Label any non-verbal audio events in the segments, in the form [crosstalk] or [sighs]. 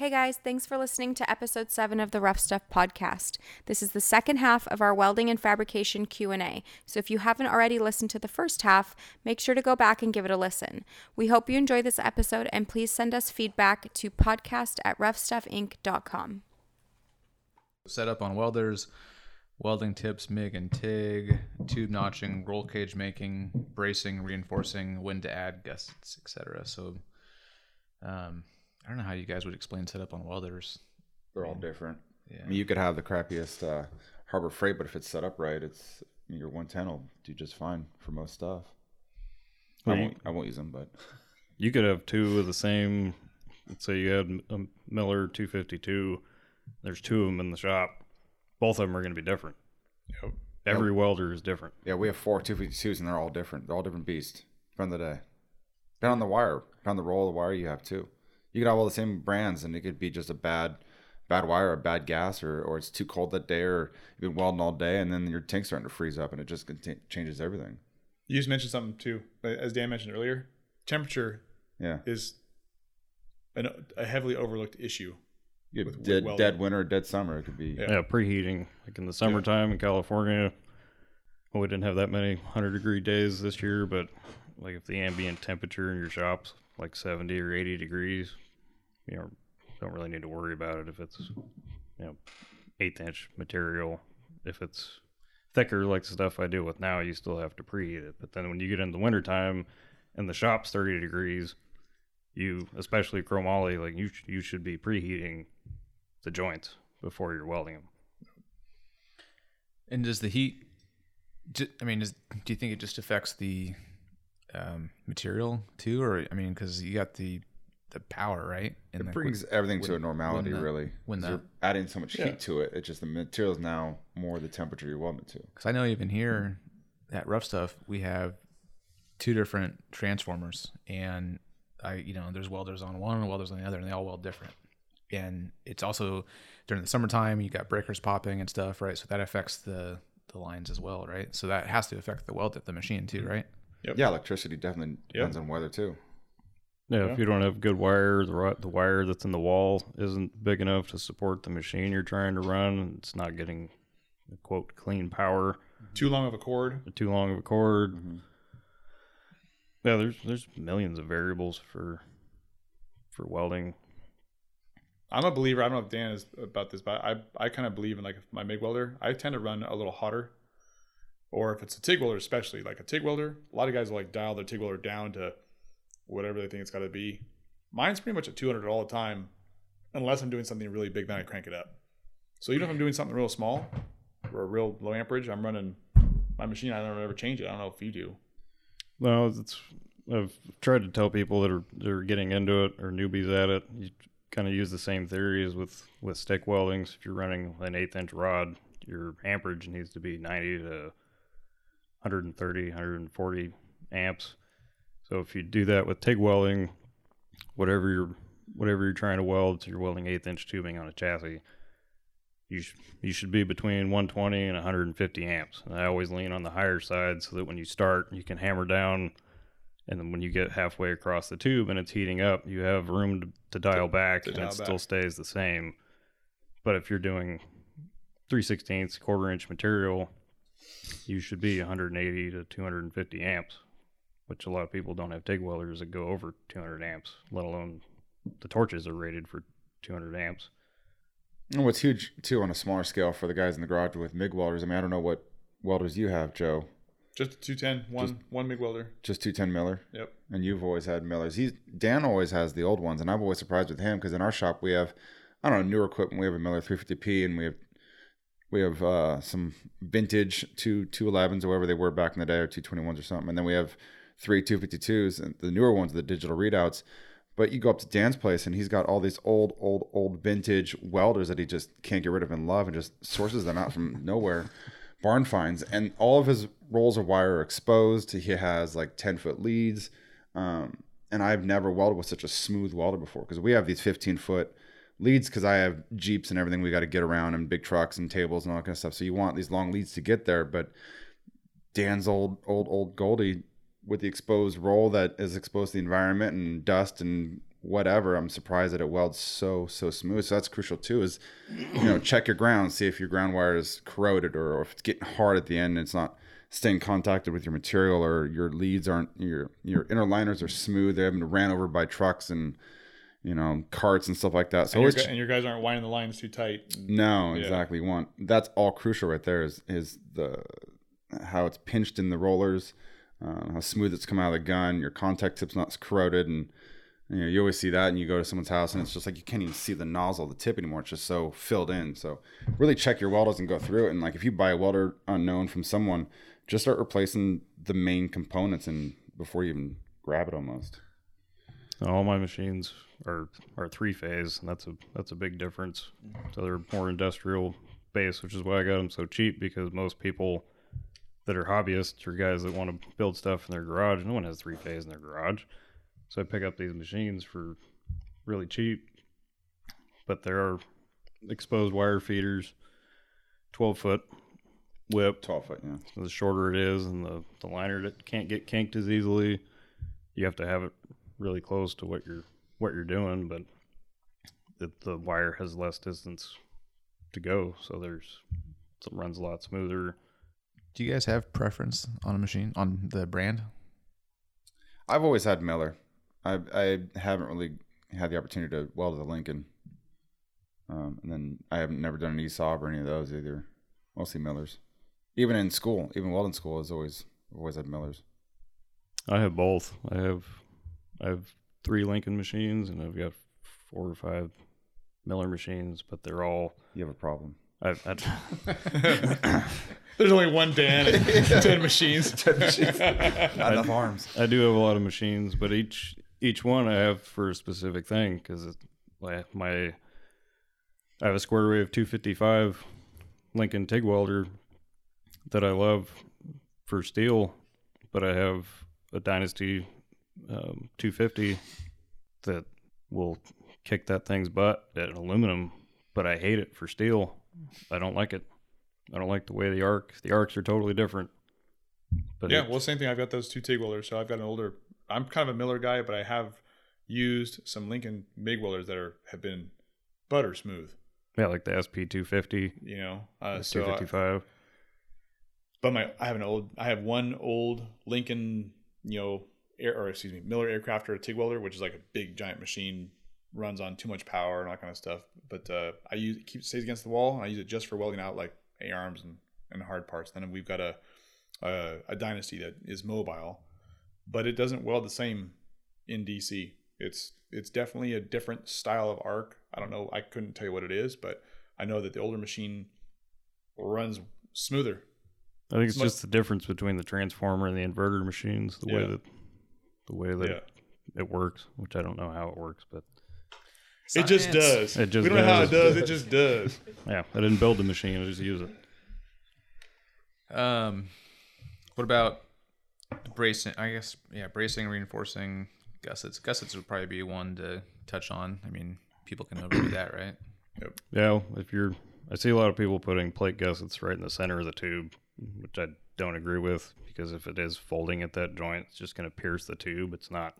Hey guys, thanks for listening to episode 7 of the Rough Stuff podcast. This is the second half of our welding and fabrication Q&A. So if you haven't already listened to the first half, make sure to go back and give it a listen. We hope you enjoy this episode and please send us feedback to podcast at roughstuffinc.com. Set up on welders, welding tips, MIG and TIG, tube notching, roll cage making, bracing, reinforcing, when to add gussets, etc. So um, I don't know how you guys would explain setup on welders. They're all different. Yeah. I mean, you could have the crappiest uh, Harbor Freight, but if it's set up right, it's your 110 will do just fine for most stuff. Well, I won't. I won't use them, but You could have two of the same. Let's say you had a Miller 252. There's two of them in the shop. Both of them are going to be different. Yep. Every welder is different. yeah, we have four 252s and they're all different. They're all different beasts. Depend on the day. Depend on the wire. Depend on the roll of the wire you have too. You could have all the same brands, and it could be just a bad, bad wire, or bad gas, or or it's too cold that day, or you've been welding all day, and then your tank's starting to freeze up, and it just conti- changes everything. You just mentioned something too, as Dan mentioned earlier. Temperature Yeah, is an, a heavily overlooked issue. you with- dead, welding. dead winter, dead summer. It could be. Yeah. Yeah, preheating. Like in the summertime in California, well, we didn't have that many 100 degree days this year, but like if the ambient temperature in your shop's like 70 or 80 degrees, you know, don't really need to worry about it if it's, you know, eighth inch material. If it's thicker, like the stuff I deal with now, you still have to preheat it. But then when you get into the wintertime and the shop's 30 degrees, you, especially chromoly, like you, you should be preheating the joints before you're welding them. And does the heat? I mean, does, do you think it just affects the um, material too, or I mean, because you got the the power, right? And It the- brings everything to a normality, when the- really. When the- you're adding so much Yeah. heat to it, it's just the material is now more the temperature you want it to. Because I know even here at Rough Stuff, we have two different transformers, and I, you know, there's welders on one and welders on the other, and they all weld different. And it's also during the summertime, you got breakers popping and stuff, right? So that affects the the lines as well, right? So that has to affect the weld at the machine too, right? Yep. Yeah, electricity definitely depends on weather too. Yeah, Yeah. if you don't have good wire, the ri- the wire that's in the wall isn't big enough to support the machine you're trying to run. It's not getting quote clean power. Too long of a cord. Too long of a cord. Mm-hmm. Yeah, there's there's millions of variables for for welding. I'm a believer. I don't know if Dan is about this, but I I kind of believe in like my MIG welder. I tend to run a little hotter, or if it's a TIG welder, especially like a TIG welder. A lot of guys will like dial their TIG welder down to whatever they think it's got to be. Mine's pretty much at 200 all the time, unless I'm doing something really big. Then I crank it up. So even if I'm doing something real small or a real low amperage, I'm running my machine. I don't ever change it. I don't know if you do. No, it's I've tried to tell people that are that are getting into it or newbies at it. You kind of use the same theories with with stick weldings. If you're running an eighth inch rod, your amperage needs to be 90 to 130, 140 amps. So if you do that with TIG welding, whatever you're whatever you're trying to weld, so you're welding eighth inch tubing on a chassis, you sh- you should be between 120 and 150 amps. And I always lean on the higher side so that when you start, you can hammer down, and then when you get halfway across the tube and it's heating up, you have room to, to dial back, to and dial it still stays the same. But if you're doing 3 16ths quarter inch material, you should be 180 to 250 amps, which a lot of people don't have TIG welders that go over 200 amps, let alone the torches are rated for 200 amps. And what's huge too on a smaller scale for the guys in the garage with MIG welders. I mean, I don't know what welders you have, Joe. Just a 210, one one MIG welder. Just 210 Miller. Yep. And you've always had Millers. He's Dan always has the old ones, and I'm always surprised with him because in our shop we have, I don't know, newer equipment. We have a Miller 350P, and we have we have uh, some vintage two 211s or whatever they were back in the day, or 221s or something, and then we have three 252s, and the newer ones, the digital readouts. But you go up to Dan's place, and he's got all these old, old, old vintage welders that he just can't get rid of and love, and just sources them out from [laughs] nowhere, barn finds, and all of his rolls of wire are exposed. He has like 10 foot leads. Um, and I've never welded with such a smooth welder before because we have these 15 foot leads because I have Jeeps and everything we got to get around and big trucks and tables and all that kind of stuff. So you want these long leads to get there. But Dan's old, old, old Goldie with the exposed roll that is exposed to the environment and dust and whatever, I'm surprised that it welds so so smooth. So that's crucial too. Is you know check your ground, see if your ground wire is corroded or, or if it's getting hard at the end. and It's not staying contacted with your material or your leads aren't your your inner liners are smooth. They haven't ran over by trucks and you know carts and stuff like that. So and, your, always and your guys aren't winding the lines too tight. no, Yeah. exactly. You Want that's all crucial right there. Is is the how it's pinched in the rollers, uh, how smooth it's come out of the gun. Your contact tip's not corroded, and you know you always see that. And you go to someone's house, and it's just like you can't even see the nozzle, the tip anymore. It's just so filled in. So really check your welders and go through it. And like if you buy a welder unknown from someone, just start replacing the main components and before you even grab it almost. All my machines are are three phase, and that's a that's a big difference. So they're more industrial based, which is why I got them so cheap because most people that are hobbyists or guys that want to build stuff in their garage, no one has three phase in their garage. So I pick up these machines for really cheap, but there are exposed wire feeders, twelve foot whip, Twelve foot, yeah. the shorter it is and the, the liner that can't get kinked as easily you have to have it really close to what you're what you're doing but the, the wire has less distance to go so there's it runs a lot smoother Do you guys have preference on a machine on the brand? I've always had Miller. I I haven't really had the opportunity to weld with a Lincoln. Um, and then I haven't never done an ESAB or any of those either. Mostly Millers. Even in school, even welding school, is always always had Millers. i have both i have i have three lincoln machines and i've got four or five miller machines but they're all You have a problem. I've, I've [laughs] [laughs] There's only one Dan and [laughs] ten machines. Not enough arms. I do have a lot of machines, but each each one I have for a specific thing because like my I have a square wave 255 Lincoln TIG welder that I love for steel, but I have a Dynasty um, 250 that will kick that thing's butt at aluminum, but I hate it for steel. I don't like it. I don't like the way the arc. The arcs are totally different. But yeah, well, same thing. I've got those two TIG welders. So I've got an older. I'm kind of a Miller guy, but I have used some Lincoln MIG welders that are have been butter smooth. yeah, like the SP 250, You know, uh, so I- 255. but my I have an old I have one old Lincoln you know air or excuse me Miller Aircraft or a TIG welder which is like a big giant machine runs on too much power and all that kind of stuff. But uh, I use it keeps stays against the wall and I use it just for welding out like A arms and, and hard parts. Then we've got a, a a Dynasty that is mobile but it doesn't weld the same in DC it's it's definitely a different style of arc. I don't know I couldn't tell you what it is but I know that the older machine runs smoother. I think it's Mo- just the difference between the transformer and the inverter machines, the way that the way that Yeah. it works, which I don't know how it works, but It just does. It just we don't know how it does. does. It just does. [laughs] yeah, I didn't build the machine; I just use it. Um, what about bracing? I guess yeah, bracing, reinforcing gussets. Gussets would probably be one to touch on. I mean, people can overdo that, right? Yep. Yeah, if you're, I see a lot of people putting plate gussets right in the center of the tube, which I don't agree with because if it is folding at that joint, it's just going to pierce the tube. It's not.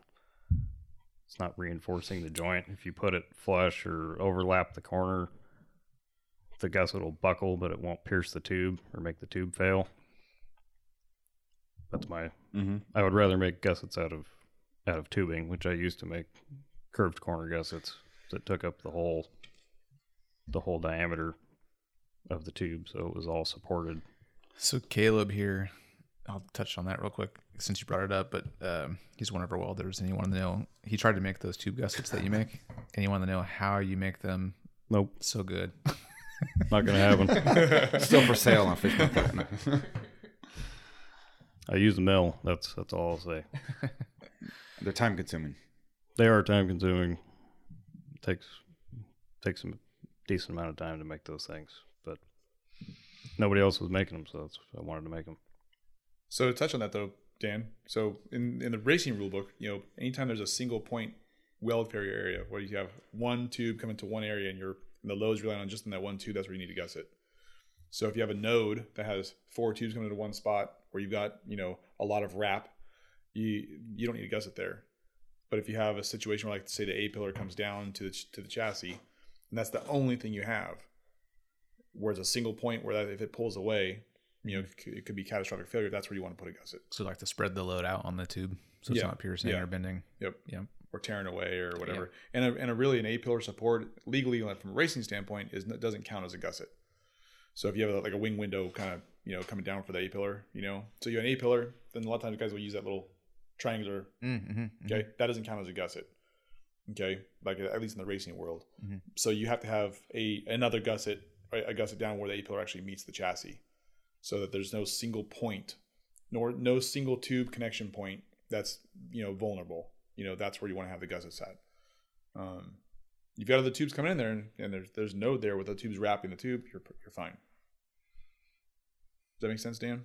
It's not reinforcing the joint. If you put it flush or overlap the corner, the gusset will buckle, but it won't pierce the tube or make the tube fail. That's my. Mm-hmm. I would rather make gussets out of out of tubing, which I used to make curved corner gussets that took up the whole the whole diameter of the tube, so it was all supported. So Caleb here, I'll touch on that real quick since you brought it up. But um, he's one of our welders, and he wanted to know. He tried to make those tube gussets that you make, and he wanted to know how you make them Nope, so good. [laughs] not gonna happen. [laughs] Still for sale on Fish Market. [laughs] I use a mill. That's that's all I'll say. They're time consuming. They are time consuming. Takes takes a decent amount of time to make those things, but nobody else was making them, so that's I wanted to make them. So to touch on that though, Dan. So in in the racing rule book, you know, anytime there's a single point weld failure area where you have one tube coming to one area and you're and the load's relying on just in that one tube, that's where you need to gusset. So if you have a node that has four tubes coming to one spot where you've got, you know, a lot of wrap, you you don't need to gusset there. But if you have a situation where, like, say, the A pillar comes down to the to the chassis, and that's the only thing you have, where it's a single point where that if it pulls away, you know, it could, be catastrophic failure. That's where you want to put a gusset. So like to spread the load out on the tube, so it's Yeah, not piercing yeah. or bending. Yep. Yep. or tearing away or whatever. And a, and a really an A pillar support legally like from a racing standpoint is doesn't count as a gusset. So if you have a, like a wing window kind of you know coming down for the A pillar, you know, so you have an A pillar, then a lot of times guys will use that little triangular. Mm-hmm. Okay, that doesn't count as a gusset. Okay, like at least in the racing world. Mhm. So you have to have a another gusset, right, a gusset down where the A pillar actually meets the chassis, so that there's no single point, nor no single tube connection point that's you know vulnerable. You know that's where you want to have the gussets at. Um, you've got other tubes coming in there, and, and there's there's node there with the tubes wrapping the tube. You're you're fine. Does that make sense, Dan?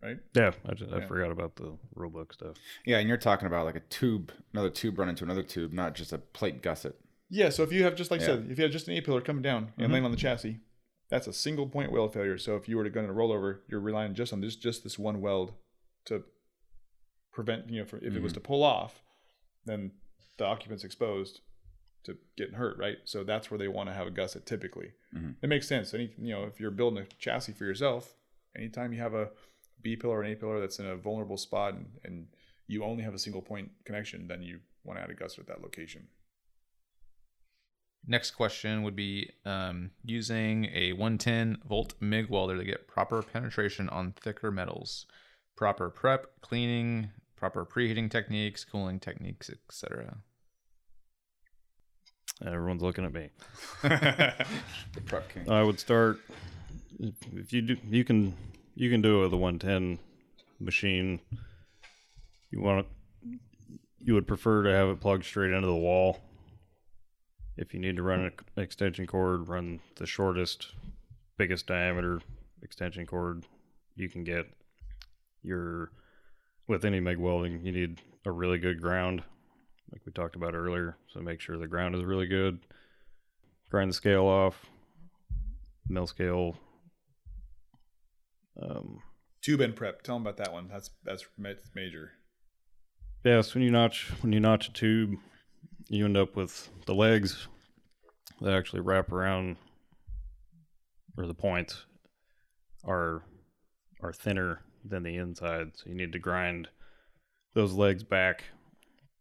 Right? Yeah, I, just, I forgot about the rulebook stuff. Yeah, and you're talking about like a tube, another tube running to another tube, not just a plate gusset. Yeah, so if you have just like I Yeah. said, if you have just an A pillar coming down and Mhm. laying on the chassis, that's a single point weld failure. So if you were to go in a rollover, you're relying just on this just this one weld to prevent you know for, if it was to pull off, then the occupant's exposed to getting hurt, right? So that's where they want to have a gusset typically. Mhm. It makes sense. Any you know if you're building a chassis for yourself, anytime you have a B pillar or an A pillar that's in a vulnerable spot and, and you only have a single point connection, then you want to add a gusset at that location. Next question would be um, using a 110 volt MIG welder to get proper penetration on thicker metals, proper prep, cleaning, proper preheating techniques, cooling techniques, etc. Everyone's looking at me. [laughs] The prep king. I would start if, you do you can you can do it with a 110 machine. You want to you would prefer to have it plugged straight into the wall. If you need to run an extension cord, run the shortest, biggest diameter extension cord you can get. Your with any MIG welding, you need a really good ground, like we talked about earlier. So make sure the ground is really good. Grind the scale off, mill scale. Um, Tube and prep. Tell them about that one. That's that's major. yes, when you notch when you notch a tube, you end up with the legs that actually wrap around, or the points are are thinner than the inside. So you need to grind those legs back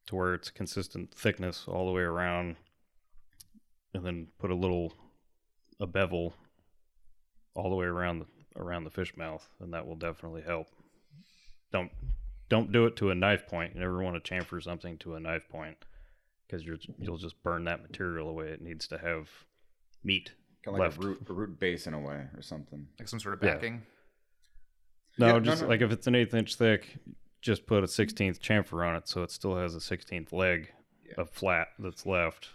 to where it's consistent thickness all the way around, and then put a little a bevel all the way around the around the fish mouth, and that will definitely help. Don't don't do it to a knife point. You never want to chamfer something to a knife point because you're you'll just burn that material away. It needs to have meat. Kind of like left. a root, a root base in a way or something. Like some sort of Yeah. backing. No, Yeah, just no. like if it's an eighth inch thick, just put a sixteenth chamfer on it, so it still has a sixteenth leg of flat that's left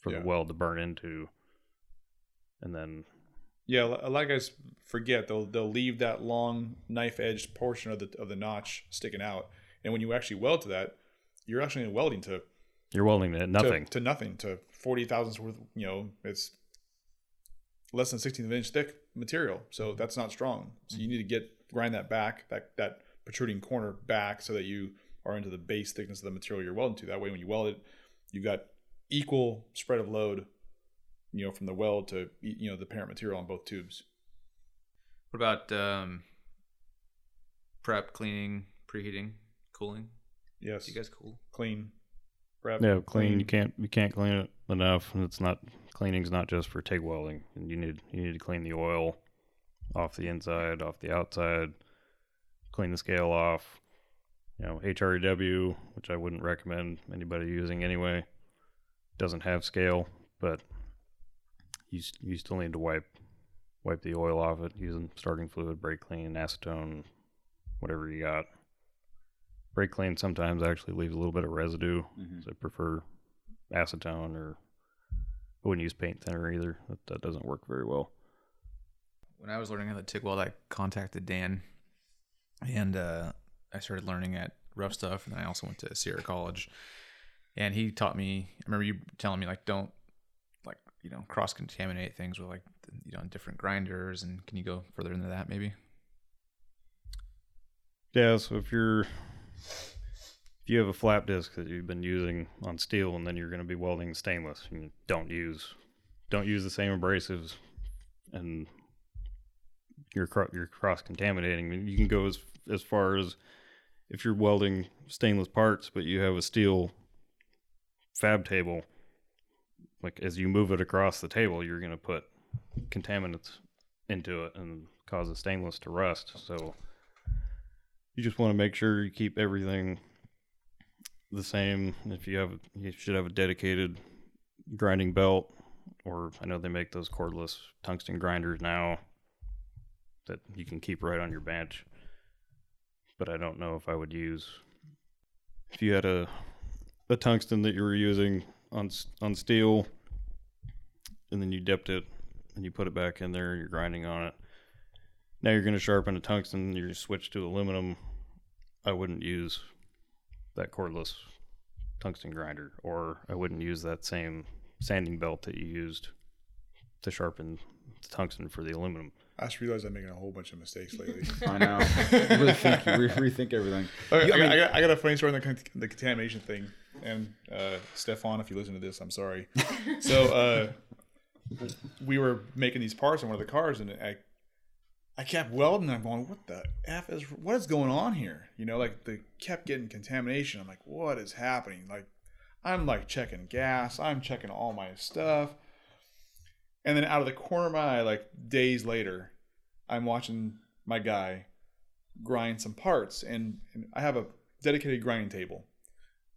for Yeah. the weld to burn into, and then Yeah, a lot of guys forget they'll they'll leave that long knife edged portion of the of the notch sticking out, and when you actually weld to that, you're actually welding to you're welding it to nothing. to, to nothing to forty thousandths worth. You know, it's less than sixteenth of an inch thick material, so that's not strong. So you need to get grind that back that that protruding corner back so that you are into the base thickness of the material you're welding to. That way, when you weld it, you've got equal spread of load. You know, from the weld to you know the parent material on both tubes. What about um, prep, cleaning, preheating, cooling? Yes, You guys cool? clean, prep, yeah, clean. You can't you can't clean it enough, it's not cleaning's not just for TIG welding. And you need you need to clean the oil off the inside, off the outside, clean the scale off. You know, HREW, which I wouldn't recommend anybody using anyway, doesn't have scale, but you you still need to wipe wipe the oil off it using starting fluid, brake clean, acetone, whatever you got. Brake clean sometimes actually leaves a little bit of residue, Mhm. so I prefer acetone or I wouldn't use paint thinner either. That, that doesn't work very well. when I was learning how to TIG weld, I contacted Dan, and uh, I started learning at Rough Stuff, and then I also went to Sierra College, and he taught me. I remember you telling me like don't like you know cross contaminate things with like you know different grinders, and can you go further into that maybe? Yeah, so if you're if you have a flap disc that you've been using on steel and then you're going to be welding stainless, you don't use don't use the same abrasives and you're you're cross contaminating. You can go as as far as if you're welding stainless parts, but you have a steel fab table. Like as you move it across the table, you're going to put contaminants into it and cause the stainless to rust. So you just want to make sure you keep everything the same. If you have, you should have a dedicated grinding belt, or I know they make those cordless tungsten grinders now that you can keep right on your bench. But I don't know if I would use if you had a a tungsten that you were using on on steel, and then you dipped it and you put it back in there you're grinding on it. Now you're going to sharpen a tungsten. You switch to aluminum. I wouldn't use that cordless tungsten grinder, or I wouldn't use that same sanding belt that you used to sharpen the tungsten for the aluminum. I just realized I'm making a whole bunch of mistakes lately. [laughs] I know. You really think, you re- rethink everything. Okay, You- I, I got, I, got, I got a funny story on the, con- the contamination thing. And uh, Stefan, if you listen to this, I'm sorry. [laughs] So uh, we were making these parts on one of the cars, and I, I kept welding. I'm going, what the f is what is going on here? You know, like they kept getting contamination. I'm like, what is happening? Like, I'm like checking gas. I'm checking all my stuff. And then out of the corner of my eye, like days later, I'm watching my guy grind some parts, and, and I have a dedicated grinding table.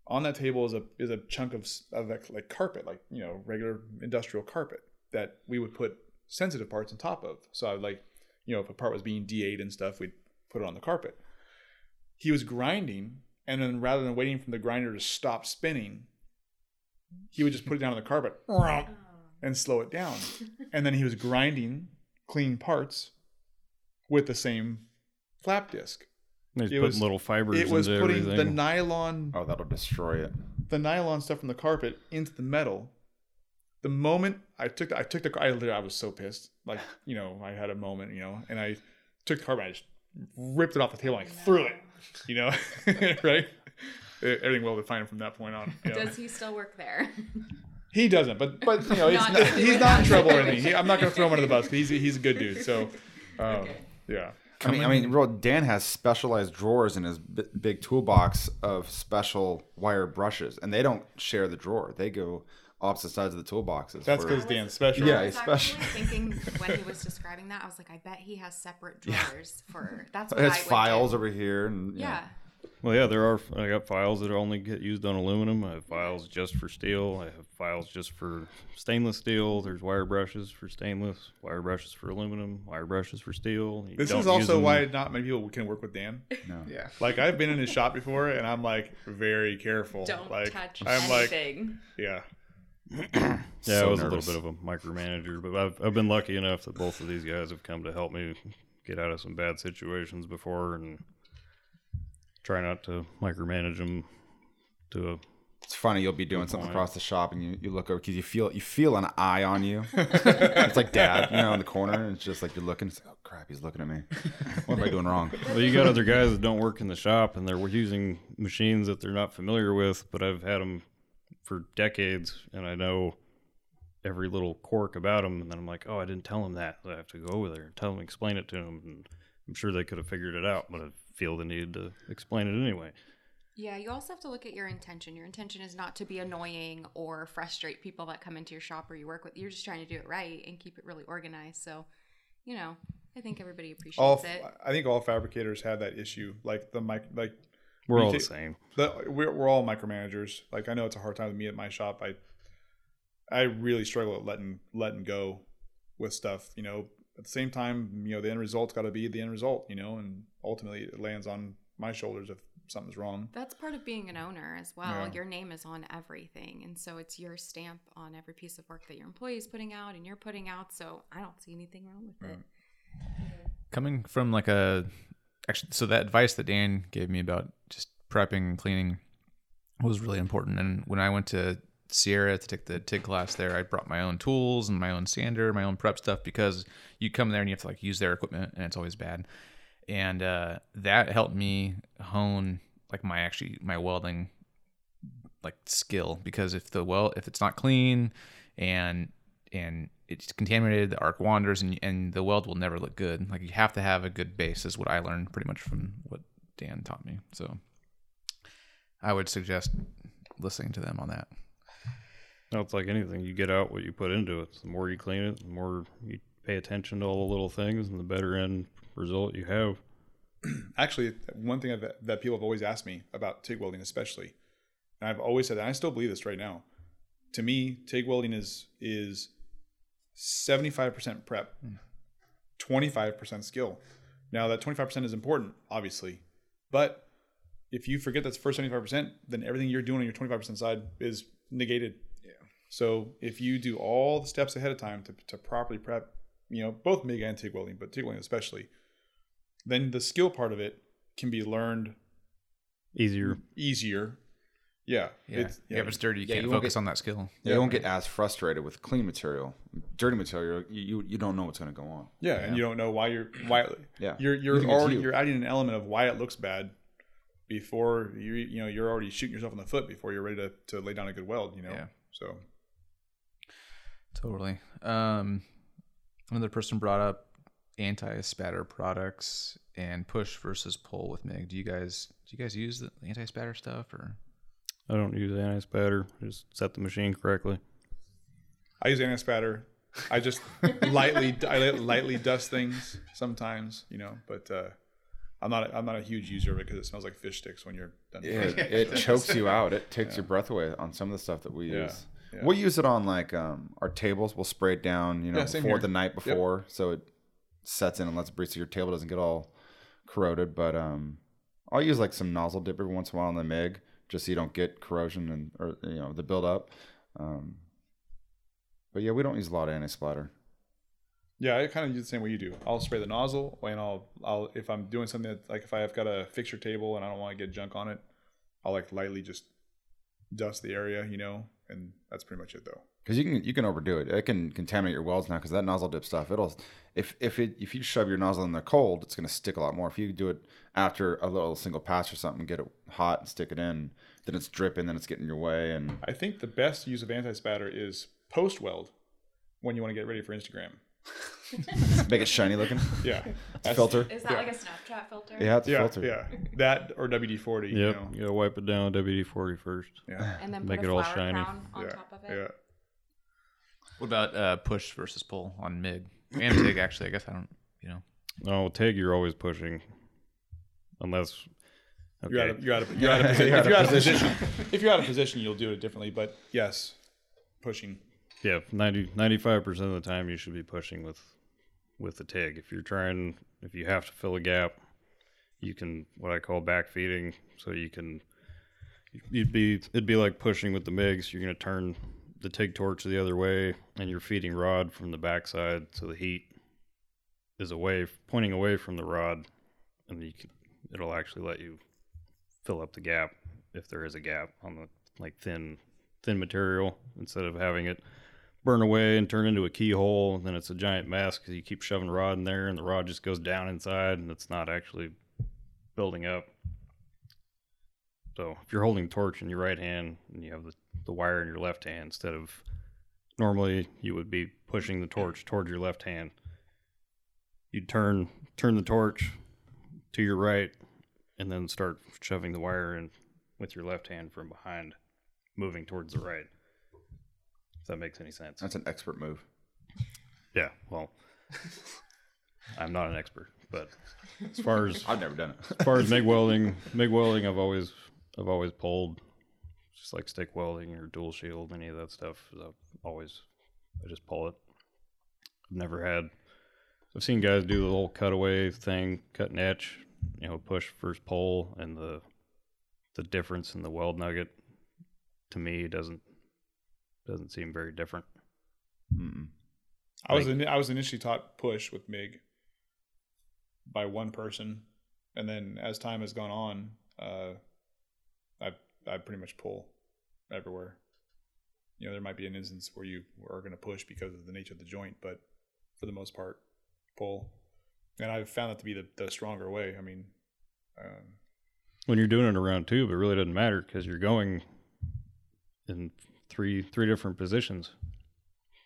On that table is a is a chunk of of like, like carpet, like you know regular industrial carpet that we would put sensitive parts on top of. So I would like, you know, if a part was being D8 and stuff, we'd put it on the carpet. He was grinding, and then rather than waiting for the grinder to stop spinning, he would just put it down on the carpet and slow it down. And then he was grinding clean parts with the same flap disc. He's It putting was- little fibers It was into putting everything. the nylon Oh, that'll destroy it. the nylon stuff from the carpet into the metal. The moment I took the, I took the I, literally- I was so pissed. Like, [laughs] you know, I had a moment, you know, and I took the carpet, I just ripped it off the table and I threw it. You know, [laughs] right? Everything well defined from that point on. you know. Does he still work there? He doesn't, but but you know, [laughs] he's Not not, he's not in trouble or anything. He, I'm not going to throw him under the bus. 'cause He's he's a good dude. So, um, yeah. I mean, I mean, real Dan has specialized drawers in his b- big toolbox of special wire brushes, and they don't share the drawer. They go opposite sides of the toolboxes. That's for- because Dan's special. Yeah, I was especially- actually thinking [laughs] when he was describing that, I was like, I bet he has separate drawers for. That's [laughs] what It has I files do. over here, and you know. Yeah. Well, yeah, there are. I got files that only get used on aluminum. I have files just for steel. I have files just for stainless steel. There's wire brushes for stainless, wire brushes for aluminum, wire brushes for steel. You This is also why not many people can work with Dan. No. [laughs] Yeah. Like I've been in his shop before, and I'm like very careful. Don't like, touch I'm like, anything. yeah. [clears throat] Yeah, So I was nervous. a little bit of a micromanager, but I've I've been lucky enough that both of these guys have come to help me get out of some bad situations before, and try not to micromanage them to a It's funny. You'll be doing something across the shop, and you, you look over because you feel you feel an eye on you. [laughs] it's like dad, you know, in the corner, and it's just like you're looking. It's like, oh crap, he's looking at me. [laughs] What am I doing wrong? Well, you got other guys that don't work in the shop and they're using machines that they're not familiar with, but I've had them for decades and I know every little quirk about them. And then I'm like, oh, I didn't tell them that. I have to go over there and tell them, explain it to them. And I'm sure they could have figured it out, but I feel the need to explain it anyway. Yeah, you also have to look at your intention. Your intention is not to be annoying or frustrate people that come into your shop or you work with. You're just trying to do it right and keep it really organized. So, you know, I think everybody appreciates All it. I think all fabricators have that issue. Like the mic, like We're all the same. the, we're, we're all micromanagers. Like I know it's a hard time with me at my shop. I I really struggle at letting letting go with stuff. You know, at the same time, you know, the end result's got to be the end result. You know, and ultimately it lands on my shoulders if something's wrong. That's part of being an owner as well. Yeah. Your name is on everything. And so it's your stamp on every piece of work that your employee is putting out and you're putting out. So I don't see anything wrong with it. coming from like a actually so that advice that dan gave me about just prepping and cleaning was really important. And when i went to sierra to take the tig class there i brought my own tools and my own sander my own prep stuff because you come there and you have to like use their equipment and it's always bad. And uh, that helped me hone like my actually my welding like skill because if the well if it's not clean and and it's contaminated the arc wanders and and the weld will never look good like you have to have a good base is what i learned pretty much from what dan taught me so i would suggest listening to them on that No, it's like anything. You get out what you put into it. The more you clean it, the more you pay attention to all the little things, and the better end result you have. [clears throat] Actually, one thing that, that people have always asked me about TIG welding, especially, and I've always said that, and I still believe this right now. To me, TIG welding is is seventy five percent prep, hmm. twenty five percent skill. Now that twenty five percent is important, obviously, but if you forget that's first seventy five percent, then everything you're doing on your twenty five percent side is negated. Yeah. So if you do all the steps ahead of time to, to properly prep, you know, both MIG and TIG welding, but TIG welding especially, then the skill part of it can be learned Easier. easier. Yeah. yeah It's, yeah, if it's dirty you Yeah, can't you focus get- on that skill You don't get as frustrated with clean material. Dirty material, you you, you don't know what's going to go on. yeah, and you don't know why you're why Yeah. you're You you're think already you. you're adding an element of why it looks bad before you you know you're already shooting yourself in the foot before you're ready to, to lay down a good weld. You know. Yeah. So Totally. Um, another person brought up anti-spatter products and push versus pull with MIG. Do you guys do you guys use the anti-spatter stuff or? I don't use anti spatter. Just set the machine correctly. I use anti spatter. I just [laughs] lightly I lightly dust things sometimes, you know, but uh, I'm not I'm not a huge user of it because it smells like fish sticks when you're done. Yeah, it, it chokes you out. It takes your breath away on some of the stuff that we Yeah, use. yeah. We'll use it on like um, our tables. We'll spray it down, you know, Yeah, before here. the night before, so it sets in and lets breathe, so your table doesn't get all corroded. But um, I'll use like some nozzle dip every once in a while on the MIG, just so you don't get corrosion and or you know the buildup. Um, but yeah, we don't use a lot of anti-splatter. Yeah, I kind of do the same way you do. I'll spray the nozzle, and I'll I'll if I'm doing something that like if I've got a fixture table and I don't want to get junk on it, I'll like lightly just dust the area, you know, and that's pretty much it though. Because you can you can overdo it. It can contaminate your welds now. Because that nozzle dip stuff, it'll if if it if you shove your nozzle in there cold, it's gonna stick a lot more. If you do it after a little single pass or something, get it hot and stick it in, then it's dripping, then it's getting your way, and I think the best use of anti spatter is post weld when you want to get ready for Instagram. Make it shiny looking. Yeah, That's- filter. Is that like a Snapchat filter? Yeah, it's a Yeah, filter. yeah, that or WD forty. Yep. You know? You gotta wipe it down with WD 40 first. Yeah, And then Make put it a all shiny. crown on yeah, top of it. yeah. What about uh, push versus pull on MIG and TIG? Actually, I guess I don't. You know, No, TIG, you're always pushing. Unless. Okay. You're out of you're out of you're out of position. You're if out you're of out of position, if you're out of position, you'll do it differently. But yes, pushing. Yeah, 90, 95% of the time you should be pushing with with the TIG. If you're trying, if you have to fill a gap, you can, what I call back feeding. So you can, you'd be, it'd be like pushing with the MIGs. You're going to turn the TIG torch the other way and you're feeding rod from the backside. So the heat is away, pointing away from the rod and you can, it'll actually let you fill up the gap if there is a gap on the like thin thin material instead of having it burn away and turn into a keyhole And then it's a giant mess because you keep shoving rod in there and the rod just goes down inside and it's not actually building up. So if you're holding torch in your right hand and you have the, the wire in your left hand instead of normally you would be pushing the torch towards your left hand. You'd turn turn the torch to your right and then start shoving the wire in with your left hand from behind moving towards the right if that makes any sense That's an expert move. yeah well [laughs] i'm not an expert but as far as I've never done it. as far as MIG welding, MIG welding, I've always I've always pulled, just like stick welding or dual shield, any of that stuff. I've always I just pull it. I've never had. I've seen guys do the little cutaway thing, cut and etch, you know, push first pull, and the the difference in the weld nugget to me doesn't doesn't seem very different. Mm-mm. I was in, I was initially taught push with MIG by one person, and then as time has gone on, uh, I I pretty much pull everywhere. You know, there might be an instance where you are going to push because of the nature of the joint, but for the most part, pull. And I've found that to be the, the stronger way. I mean, um, when you're doing it around tube, it really doesn't matter because you're going in three three different positions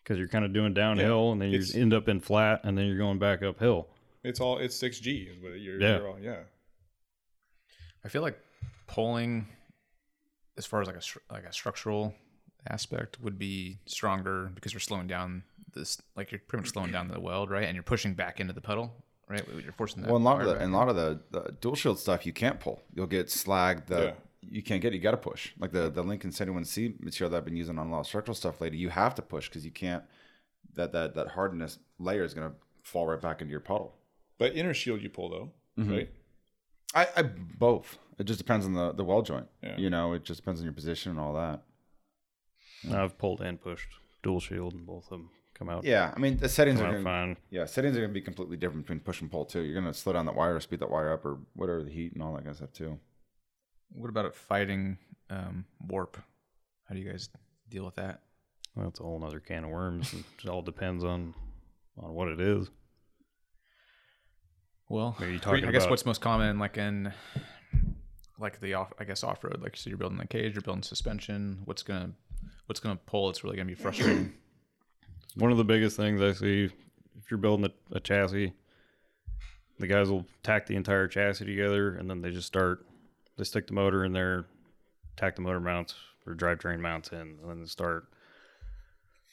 because you're kind of doing downhill and then you It's- end up in flat and then you're going back uphill. It's all it's six G is what you're. Yeah. you're all, yeah. I feel like pulling, as far as like a like a structural aspect, would be stronger because you're slowing down this. Like you're pretty much slowing down the weld, right? And you're pushing back into the pedal, right? You're forcing that. Well, and a lot of the and a lot of the, the dual shield stuff you can't pull. You'll get slagged. The Yeah. You can't get. it, You got to push. Like the the Lincoln 71C material that I've been using on a lot of structural stuff lately. You have to push because you can't. That that that hardness layer is going to fall right back into your puddle. But inner shield you pull though, Mm-hmm. right? I, I both. It just depends on the the weld joint. Yeah. You know, it just depends on your position and all that. I've pulled and pushed dual shield and both of them come out, Yeah, I mean the settings are out going. fine. Yeah, settings are going to be completely different between push and pull too. You're going to slow down that wire, or speed that wire up, or whatever the heat and all that kind of stuff too. What about it fighting um, warp? How do you guys deal with that? Well, that's a whole other can of worms. it [laughs] all depends on on what it is. Well, Are you I talking guess about- what's most common, like in like the off, I guess off road. Like so, you're building the cage, you're building suspension. What's gonna what's gonna pull? It's really gonna be frustrating. [clears throat] One of the biggest things I see if you're building a, a chassis, the guys will tack the entire chassis together and then they just start, they stick the motor in there, tack the motor mounts or drivetrain mounts in, and then start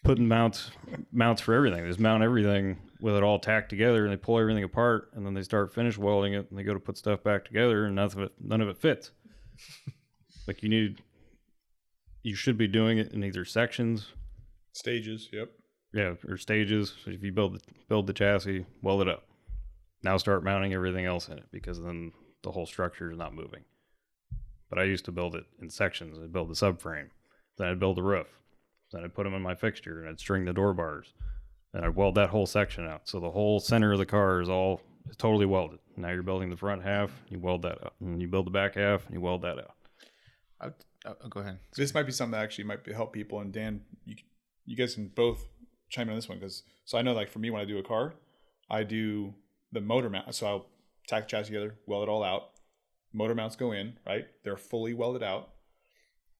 putting mounts mounts for everything. They just mount everything with it all tacked together and they pull everything apart and then they start finish welding it and they go to put stuff back together and none of it none of it fits. [laughs] like you need you should be doing it in either sections Stages. Yep. yeah, or stages. So if you build the, build the chassis, weld it up. Now start mounting everything else in it because then the whole structure is not moving. But I used to build it in sections. I'd build the subframe, then I'd build the roof, then I'd put them in my fixture, and I'd string the door bars, and I'd weld that whole section out. So the whole center of the car is all is totally welded. Now you're building the front half, you weld that out, and you build the back half, and you weld that out. I'll oh, go ahead. This might be something that actually might be, help people. And Dan, you you guys can both chime in on this one because so I know like for me when I do a car, I do the motor mount. So I'll tack the chassis together, weld it all out. Motor mounts go in, right? They're fully welded out.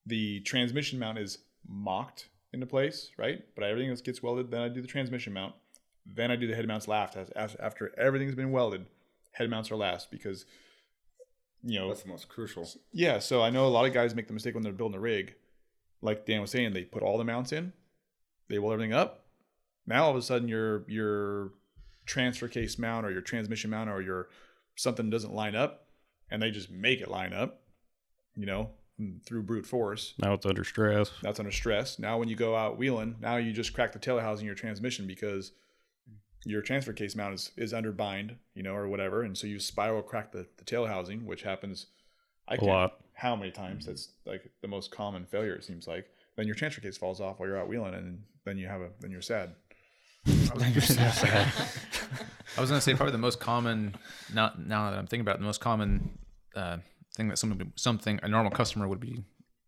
The transmission mount is mocked into place, right? But everything else gets welded. Then I do the transmission mount. Then I do the head mounts last. As- as- After everything's been welded, head mounts are last because you know That's the most crucial. yeah, so I know a lot of guys make the mistake when they're building a rig. Like Dan was saying, they put all the mounts in, they weld everything up. Now all of a sudden your your transfer case mount or your transmission mount or your something doesn't line up and they just make it line up, you know, through brute force. Now it's under stress. That's under stress. Now when you go out wheeling, now you just crack the tail housing in your transmission because your transfer case mount is, is under bind, you know, or whatever. And so you spiral crack the, the tail housing, which happens I A can't- lot. How many times? That's like the most common failure, it seems like. Then your transfer case falls off while you're out wheeling and then you have a then you're sad. [laughs] [laughs] I was gonna say probably the most common now now that I'm thinking about it, the most common uh, thing that somebody something a normal customer would be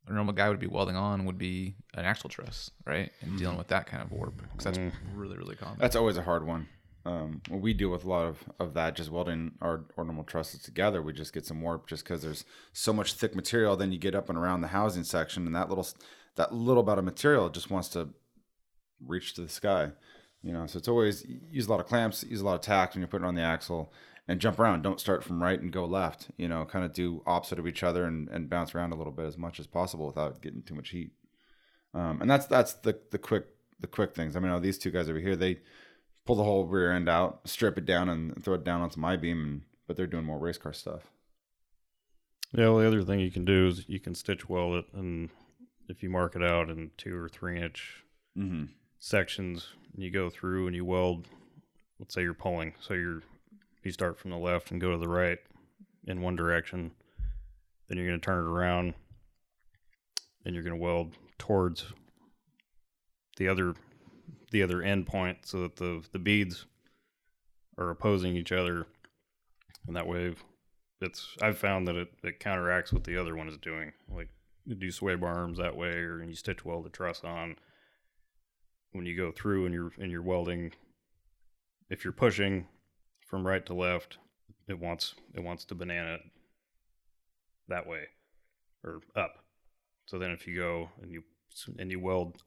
a normal guy would be welding on would be an axle truss, right? And dealing with that kind of warp because that's really really common. That's always a hard one. Um, we deal with a lot of, of that, just welding our ornamental trusses together. We just get some warp just because there's so much thick material. Then you get up and around the housing section, and that little that little bit of material just wants to reach to the sky. You know, so it's always use a lot of clamps, use a lot of tack when you're putting it on the axle, and jump around. Don't start from right and go left. You know, kind of do opposite of each other and, and bounce around a little bit as much as possible without getting too much heat. Um, and that's that's the the quick the quick things. I mean, oh, these two guys over here, they pull the whole rear end out, strip it down, and throw it down onto my beam. And but they're doing more race car stuff. Yeah, well, the other thing you can do is you can stitch weld it, and if you mark it out in two or three inch Mm-hmm. Sections, and you go through and you weld. Let's say you're pulling, so you're you start from the left and go to the right in one direction, then you're going to turn it around, and you're going to weld towards the other the other end point, so that the the beads are opposing each other, and that way it's I've found that it, it counteracts what the other one is doing. Like you do sway bar arms that way, or you stitch weld the truss on. When you go through and you're and you're welding, if you're pushing from right to left, it wants it wants to banana it that way or up. So then if you go and you and you weld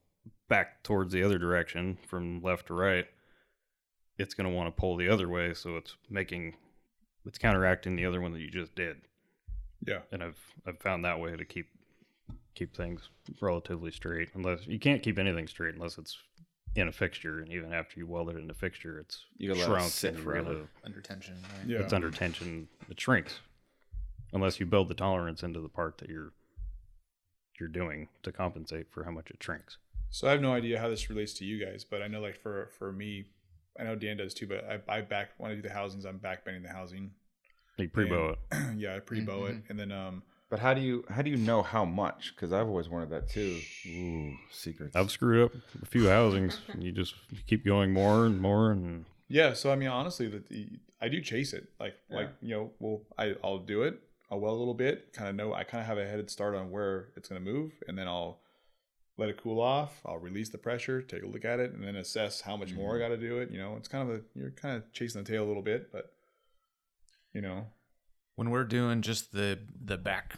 back towards the other direction from left to right, it's going to want to pull the other way. So it's making it's counteracting the other one that you just did. Yeah. And I've I've found that way to keep keep things relatively straight. Unless you can't keep anything straight unless it's in a fixture, and even after you weld it in a fixture, it's You gotta let it shrunk sit and forever. gotta- Under tension. Right? Yeah. it's under tension, it shrinks. Unless you build the tolerance into the part that you're you're doing to compensate for how much it shrinks. So I have no idea how this relates to you guys, but I know like for for me, I know Dan does too. But I, I back when I do the housings, I'm back bending the housing. You pre-bow it. [clears throat] yeah, I pre bow it, and then um, But how do you how do you know how much? Because I've always wanted that too. Ooh, secrets. I've screwed up a few housings. And [laughs] you just keep going more and more, and yeah. So I mean, honestly, that the, I do chase it. Like like you know, well, I I'll do it. I'll weld a little bit. Kind of know. I kind of have a headed start on where it's going to move, and then I'll let it cool off. I'll release the pressure, take a look at it, and then assess how much more I mm-hmm. got to do it. You know, it's kind of a you're kind of chasing the tail a little bit, but you know, When we're doing just the the back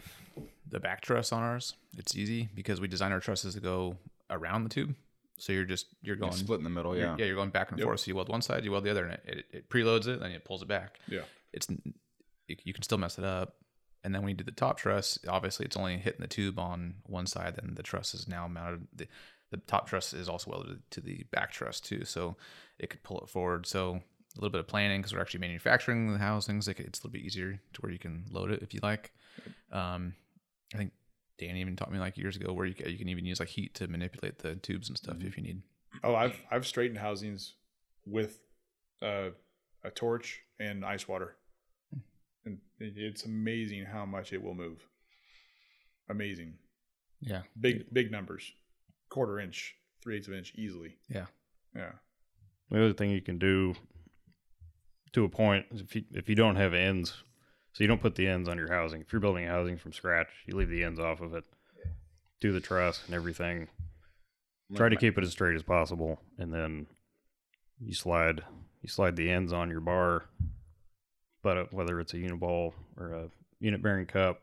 the back truss on ours, it's easy because we design our trusses to go around the tube. So you're just you're Going split in the middle. Yeah. yeah, you're going back and Yep. forth. So you weld one side, you weld the other, and it, it, it preloads it, then it pulls it back. yeah. It's you, you can still mess it up. And then when you do the top truss, obviously it's only hitting the tube on one side. Then the truss is now mounted. The, the top truss is also welded to the back truss too, so it could pull it forward. So a little bit of planning because we're actually manufacturing the housings. Like it's a little bit easier to where you can load it if you like. Um, I think Dan even taught me like years ago where you can, you can even use like heat to manipulate the tubes and stuff if you need. Oh, I've I've straightened housings with uh, a torch and ice water, and it's amazing how much it will move. Amazing, Yeah, big big numbers, quarter inch, three eighths of an inch easily. yeah, Yeah, The other thing you can do to a point if you if you don't have ends, so you don't put the ends on your housing. If you're building housing from scratch, you leave the ends off of it. Do the truss and everything. Try to keep it as straight as possible, and then you slide you slide the ends on your bar. But uh, whether it's a uniball or a unit bearing cup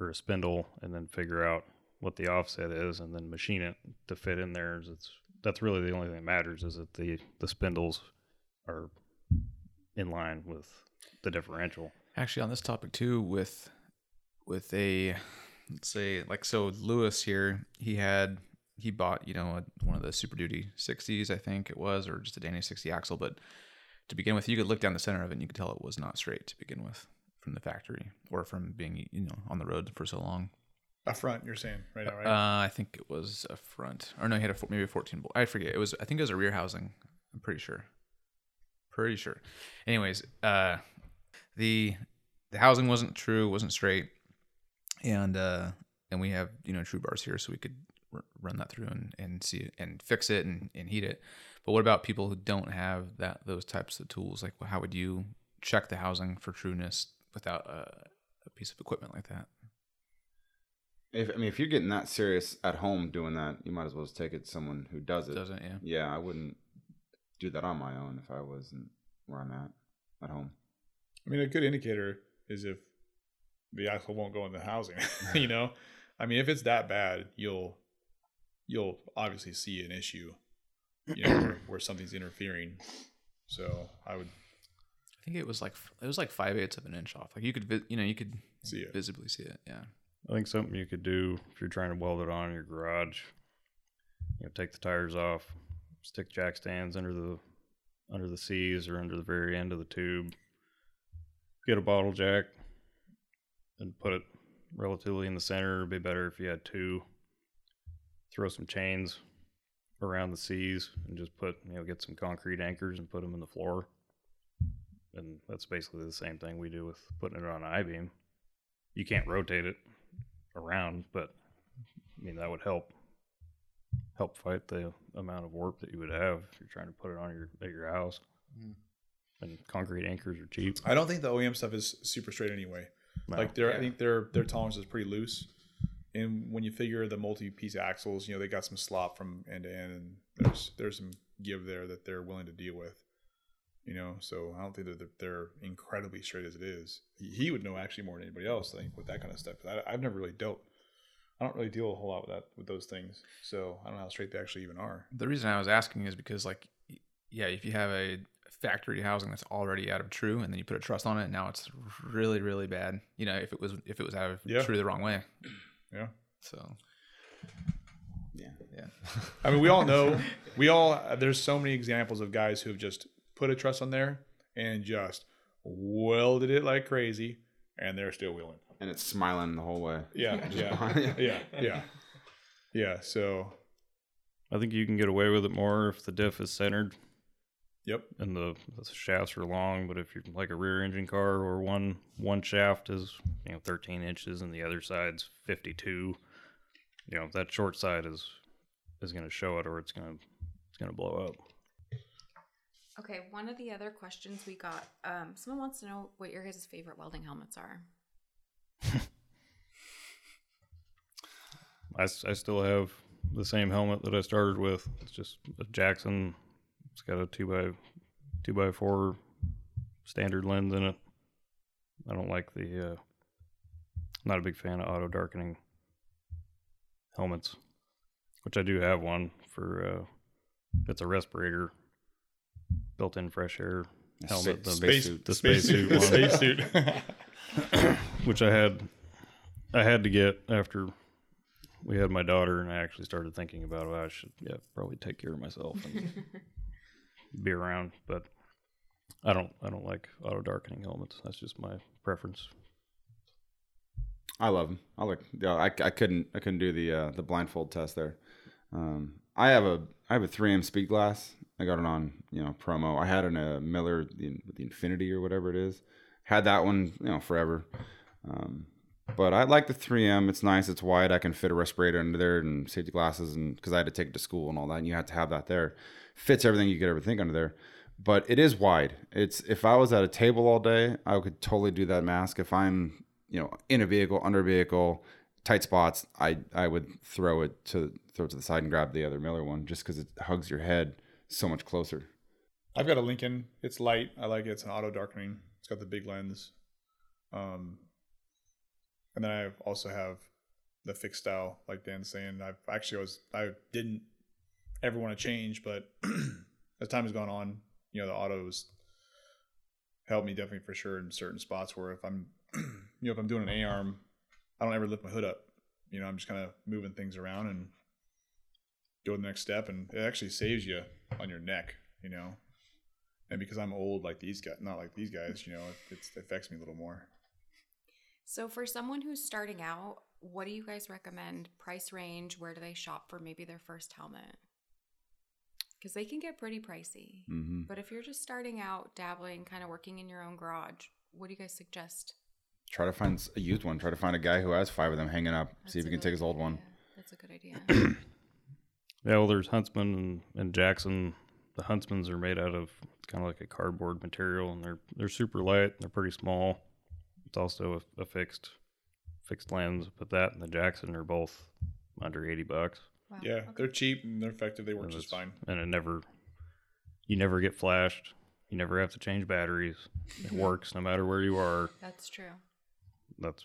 or a spindle, and then figure out what the offset is, and then machine it to fit in there. It's that's really the only thing that matters is that the the spindles are in line with the differential. actually on this topic too with with a let's say like so lewis here he had he bought you know a, one of the super duty 60s i think it was or just a Dana 60 axle but to begin with you could look down the center of it and you could tell it was not straight to begin with from the factory or from being you know on the road for so long a front. You're saying right now, right? uh, i think it was a front or no he had a maybe a 14 bolt i forget it was i think it was a rear housing i'm pretty sure pretty sure. Anyways uh the the housing wasn't true wasn't straight. And uh and we have you know true bars here so we could r- run that through and, and see it and fix it and, and heat it. But what about people who don't have that those types of tools? Like how would you check the housing for trueness without a, a piece of equipment like that? If I mean, if you're getting that serious at home doing that, you might as well just take it to someone who does it. doesn't yeah. Yeah, I wouldn't do that on my own if I wasn't where I'm at at home. I mean, a good indicator is if the axle won't go in the housing. [laughs] you know, I mean, if it's that bad, you'll you'll obviously see an issue. You know, where, where something's interfering. So I would i think it was like it was like five eighths of an inch off like you could you know you could See it. visibly see it yeah I think something you could do if you're trying to weld it on in your garage, you know, take the tires off, stick jack stands under the under the C's or under the very end of the tube, get a bottle jack, and put it relatively in the center. It'd be better if you had two. Throw some chains around the C's and just put you know get some concrete anchors and put them in the floor. And that's basically the same thing we do with putting it on an I beam. You can't rotate it around, but I mean that would help help fight the amount of warp that you would have if you're trying to put it on your at your house. Hmm. And concrete anchors are cheap. I don't think the OEM stuff is super straight anyway. No. Like their, I Yeah. think their their tolerance is pretty loose. And when you figure the multi-piece axles, you know they got some slop from end to end, and there's there's some give there that they're willing to deal with. You know, so I don't think that they're, they're incredibly straight as it is. He, he would know actually more than anybody else, I think, with that kind of stuff. I, I've never really dealt. I don't really deal a whole lot with that with those things, so I don't know how straight they actually even are. The reason I was asking is because, like, yeah, if you have a factory housing that's already out of true, and then you put a truss on it, now it's really, really bad. You know, if it was if it was out of Yeah. true the wrong way. Yeah. So Yeah. yeah, [laughs] I mean, we all know, [laughs] we all, there's so many examples of guys who've just put a truss on there and just welded it like crazy, and they're still wheeling. And it's smiling the whole way. Yeah, [laughs] yeah, yeah, yeah, yeah. So, I think you can get away with it more if the diff is centered yep, and the, the shafts are long. But if you're like a rear engine car or one one shaft is you know 13 inches and the other side's 52, you know that short side is is going to show it or it's going to it's going to blow up. Okay, one of the other questions we got, um, someone wants to know what your guys' favorite welding helmets are. I, I still have the same helmet that I started with. It's just a Jackson. It's got a two by two by four standard lens in it. I don't like the. Uh, not a big fan of auto darkening helmets, which I do have one for. Uh, it's a respirator, built-in fresh air helmet. Sa- the space suit. the spacesuit one [laughs] spacesuit. [laughs] [laughs] which I had I had to get after we had my daughter and I actually started thinking about oh, I should yeah probably take care of myself and [laughs] be around but I don't I don't like auto darkening helmets that's just my preference I love them. I like. Yeah, I, I couldn't. I couldn't do the uh, the blindfold test there. Um, I have a I have a 3M speed glass. I got it on you know promo. I had it in a Miller the, the Infinity or whatever it is. Had that one you know forever. Um, but I like the 3M. It's nice. It's wide. I can fit a respirator under there and safety glasses, and because I had to take it to school and all that, and you had to have that there. Fits everything you could ever think under there. But it is wide. It's if I was at a table all day, I could totally do that mask. If I'm you know in a vehicle, under a vehicle, tight spots, I I would throw it to throw it to the side and grab the other Miller one just because it hugs your head so much closer. I've got a Lincoln. It's light. I like it. It's an auto darkening. It's got the big lens. Um, and then I also have the fixed style, like Dan's saying. I've actually was I didn't ever want to change, but [clears throat] as time has gone on, you know, the autos help me definitely for sure in certain spots where if I'm, [clears throat] you know, if I'm doing an A arm, I don't ever lift my hood up. You know, I'm just kind of moving things around and doing the next step, and it actually saves you on your neck. You know, and because I'm old like these guys, not like these guys, you know, it, it affects me a little more. So, for someone who's starting out, what do you guys recommend? Price range? Where do they shop for maybe their first helmet? Because they can get pretty pricey. hmm But if you're just starting out, dabbling, kind of working in your own garage, what do you guys suggest? Try to find a used one. Try to find a guy who has five of them hanging up. see if you can good take his old one. That's a good idea. [clears throat] yeah well there's Huntsman and, and Jackson the Huntsmans are made out of kind of like a cardboard material and they're they're super light they're pretty small it's also a, a fixed fixed lens but that and the Jackson are both under 80 bucks Wow. Yeah, Okay. they're cheap and they're effective. They work And just fine. and it never you never get flashed you never have to change batteries it [laughs] works no matter where you are That's true. that's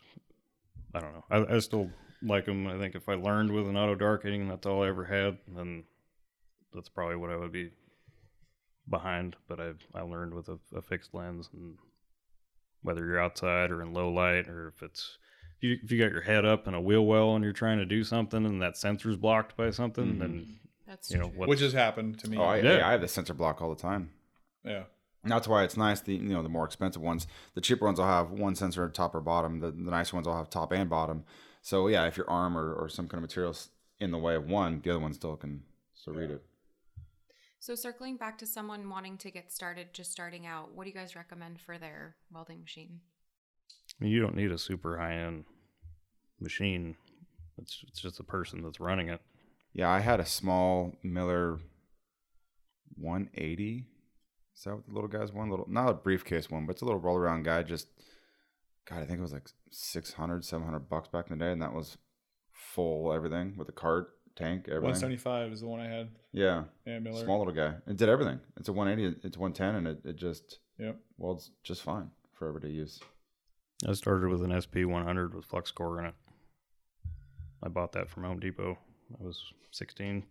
i don't know i, I still like them i think if i learned with an auto darkening that's all i ever had then that's probably what i would be behind but i i learned with a, a fixed lens and whether you're outside or in low light or if it's if you, if you got your head up in a wheel well and you're trying to do something and that sensor's blocked by something then mm-hmm. That's you know what Which has happened to me. Oh, I, Yeah. yeah. I have the sensor block all the time. yeah. And that's why it's nice. The you know the more expensive ones, the cheaper ones will have one sensor top or bottom. The, the nicer ones will have top and bottom. So yeah, if your arm or, or some kind of materials in the way of one, the other one still can still read it. So, circling back to someone wanting to get started, just starting out, what do you guys recommend for their welding machine? You don't need a super high end machine it's, it's just the person that's running it Yeah, I had a small Miller 180. Is that what the little guy's one? Little, not a briefcase one, but it's a little roll around guy. Just, God, I think it was like 600, 700 bucks back in the day. And that was full everything with a cart, tank, everything. 175 is the one I had. Yeah, Yeah, Miller. small little guy. It did everything. It's a 180. It's 110, and it, it just Yep. welds just fine for everyday use. I started with an SP 100 with flux core in it. I bought that from Home Depot. I was 16.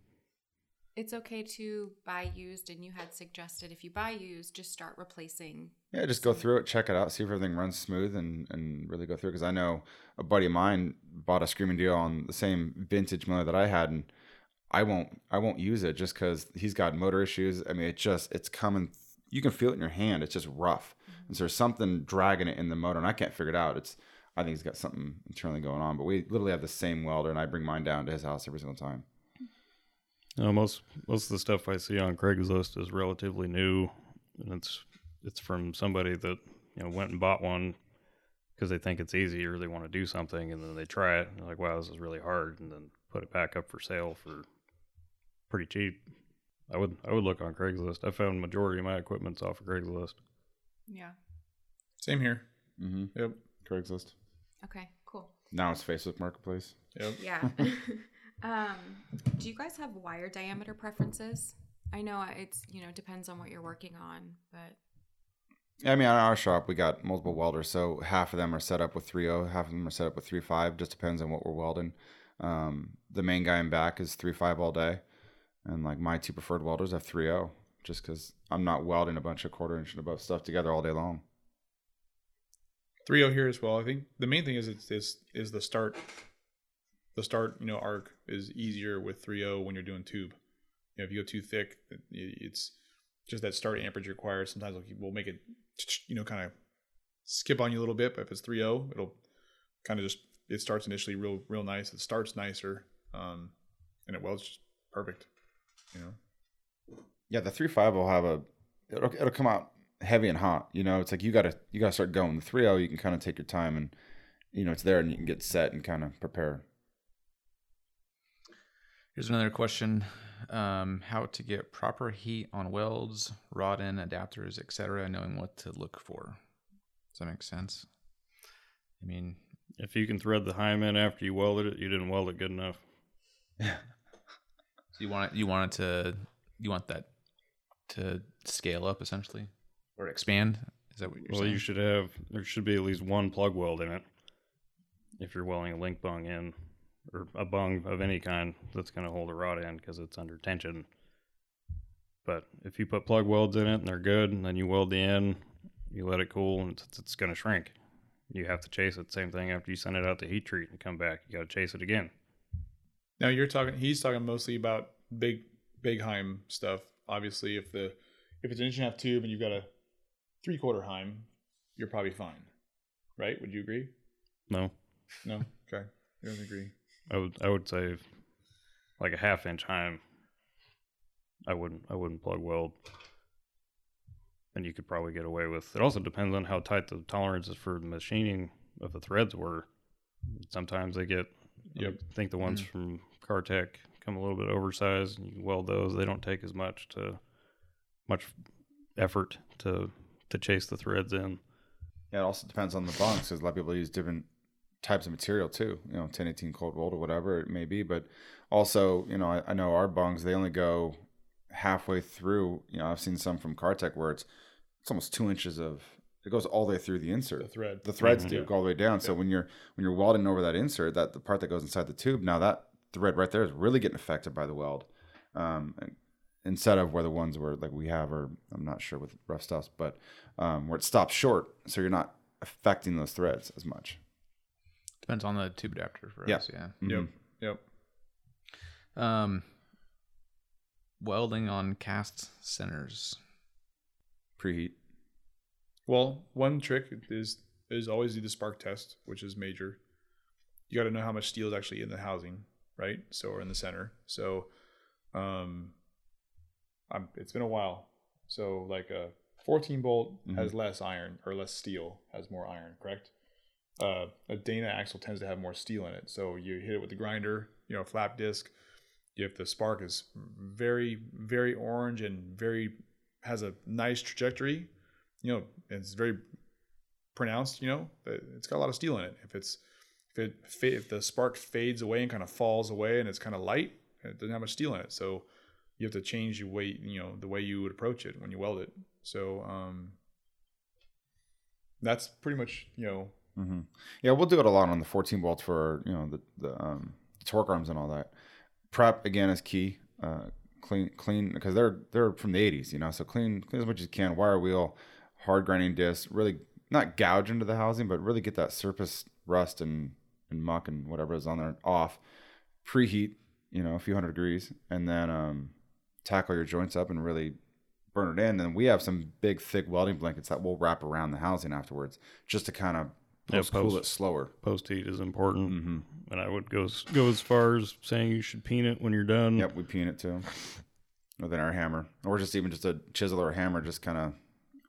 It's okay to buy used, and you had suggested if you buy used, just start replacing. Yeah, just go through it, check it out, see if everything runs smooth, and and really go through. Because I know a buddy of mine bought a screaming deal on the same vintage motor that I had, and I won't I won't use it just because he's got motor issues. I mean, it just it's coming. You can feel it in your hand. It's just rough, mm-hmm. and so there's something dragging it in the motor, and I can't figure it out. It's I think he's got something internally going on. But we literally have the same welder, and I bring mine down to his house every single time. You know, most most of the stuff I see on Craigslist is relatively new, and it's it's from somebody that you know went and bought one because they think it's easy or they want to do something, and then they try it and they're like, "Wow, this is really hard," and then put it back up for sale for pretty cheap. I would I would look on Craigslist. I found majority of my equipment's off of Craigslist. Yeah. Same here. Mm-hmm. Yep. Craigslist. Okay. Cool. Now it's Facebook Marketplace. Yep. Yeah. [laughs] um, do you guys have wire diameter preferences? I know it's you know depends on what you're working on, but Yeah, I mean, on our shop, we got multiple welders, so half of them are set up with 3.0, half of them are set up with 3.5. Just depends on what we're welding. Um, the main guy in back is 3.5 all day, and like my two preferred welders have 3.0, just because I'm not welding a bunch of quarter inch and above stuff together all day long. 3.0 here as well. I think the main thing is it's is is the start. The start, you know, arc is easier with 3.0 when you're doing tube. You know, if you go too thick, it's just that start amperage required. Sometimes we'll- make it, you know, kind of skip on you a little bit. But if it's 3.0, it'll kind of just it starts initially real real nice. It starts nicer, um, and it welds just perfect. You know. Yeah, the 3.5 will have a, it'll, it'll come out heavy and hot. You know, it's like you gotta you gotta start going. The 3.0, you can kind of take your time and, you know, it's there and you can get set and kind of prepare. Here's another question: um, How to get proper heat on welds, rod end, adapters, etc., knowing what to look for. Does that make sense? I mean, If you can thread the hymen after you welded it, you didn't weld it good enough. So [laughs] you want it, you want it to you want that to scale up essentially or expand. Is that what you're saying? Well, saying? you should have there should be at least one plug weld in it. If you're welding a link bung in, or a bung of any kind that's going to hold a rod end because it's under tension. But if you put plug welds in it and they're good, and then you weld the end, you let it cool, and it's, it's going to shrink. You have to chase it. Same thing after you send it out to heat treat and come back, you got to chase it again. Now you're talking. He's talking mostly about big, big Heim stuff. Obviously, if the if it's an inch and a half tube and you've got a three quarter Heim, you're probably fine, right? Would you agree? No, No. Okay. I don't agree. I would I would say like a half inch Heim. I wouldn't I wouldn't plug weld. And you could probably get away with. It also depends on how tight the tolerances for the machining of the threads were. Sometimes they get. Yep. I think the ones Mm. from Kartek come a little bit oversized. And you can weld those. They don't take as much to much effort to to chase the threads in. Yeah, it also depends on the bungs because a lot of people use different types of material too. You know, 1018 cold rolled or whatever it may be. But also, you know, I, I know our bungs they only go halfway through. You know, I've seen some from Kartek where it's it's almost two inches of it goes all the way through the insert. The thread. The threads Mhm. do go all the way down. So when you're when you're welding over that insert, that the part that goes inside the tube, now that thread right there is really getting affected by the weld. Um, and instead of where the ones where like we have, or I'm not sure with Ruff Stuff's, but um, where it stops short, so you're not affecting those threads as much. Depends on the tube adapter for Yeah. us. Yeah. Yep. Yep. Um, welding on cast centers. Preheat. Well, one trick is is always do the spark test, which is major. You got to know how much steel is actually in the housing, right? So or in the center. So, um, I'm, it's been a while. So like a 14 bolt has less iron or less steel, has more iron, correct? Uh, a Dana axle tends to have more steel in it. So you hit it with the grinder, you know, flap disc. If the spark is very, very orange and very has a nice trajectory, you know, it's very pronounced, you know, it's got a lot of steel in it. If it's if it if the spark fades away and kind of falls away and it's kind of light, It doesn't have much steel in it, so you have to change your way, you know, the way you would approach it when you weld it. So um, that's pretty much, you know, hmm Yeah, we'll do it a lot on the 14 bolts for you know the the um, torque arms and all that. Prep again is key. Uh, clean, clean because they're they're from the 80s, you know. So clean, clean as much as you can. Wire wheel, hard grinding disc. Really not gouge into the housing, but really get that surface rust and and muck and whatever is on there off. Preheat, you know, a few hundred degrees, and then um, tackle your joints up and really burn it in. And we have some big, thick welding blankets that we'll wrap around the housing afterwards, just to kind of Yeah, post cool it slower. Post heat is important, Mm-hmm. and I would go go as far as saying you should peen it when you're done. Yep, we peen it too. With an air hammer, or just even just a chisel or a hammer, just kind of,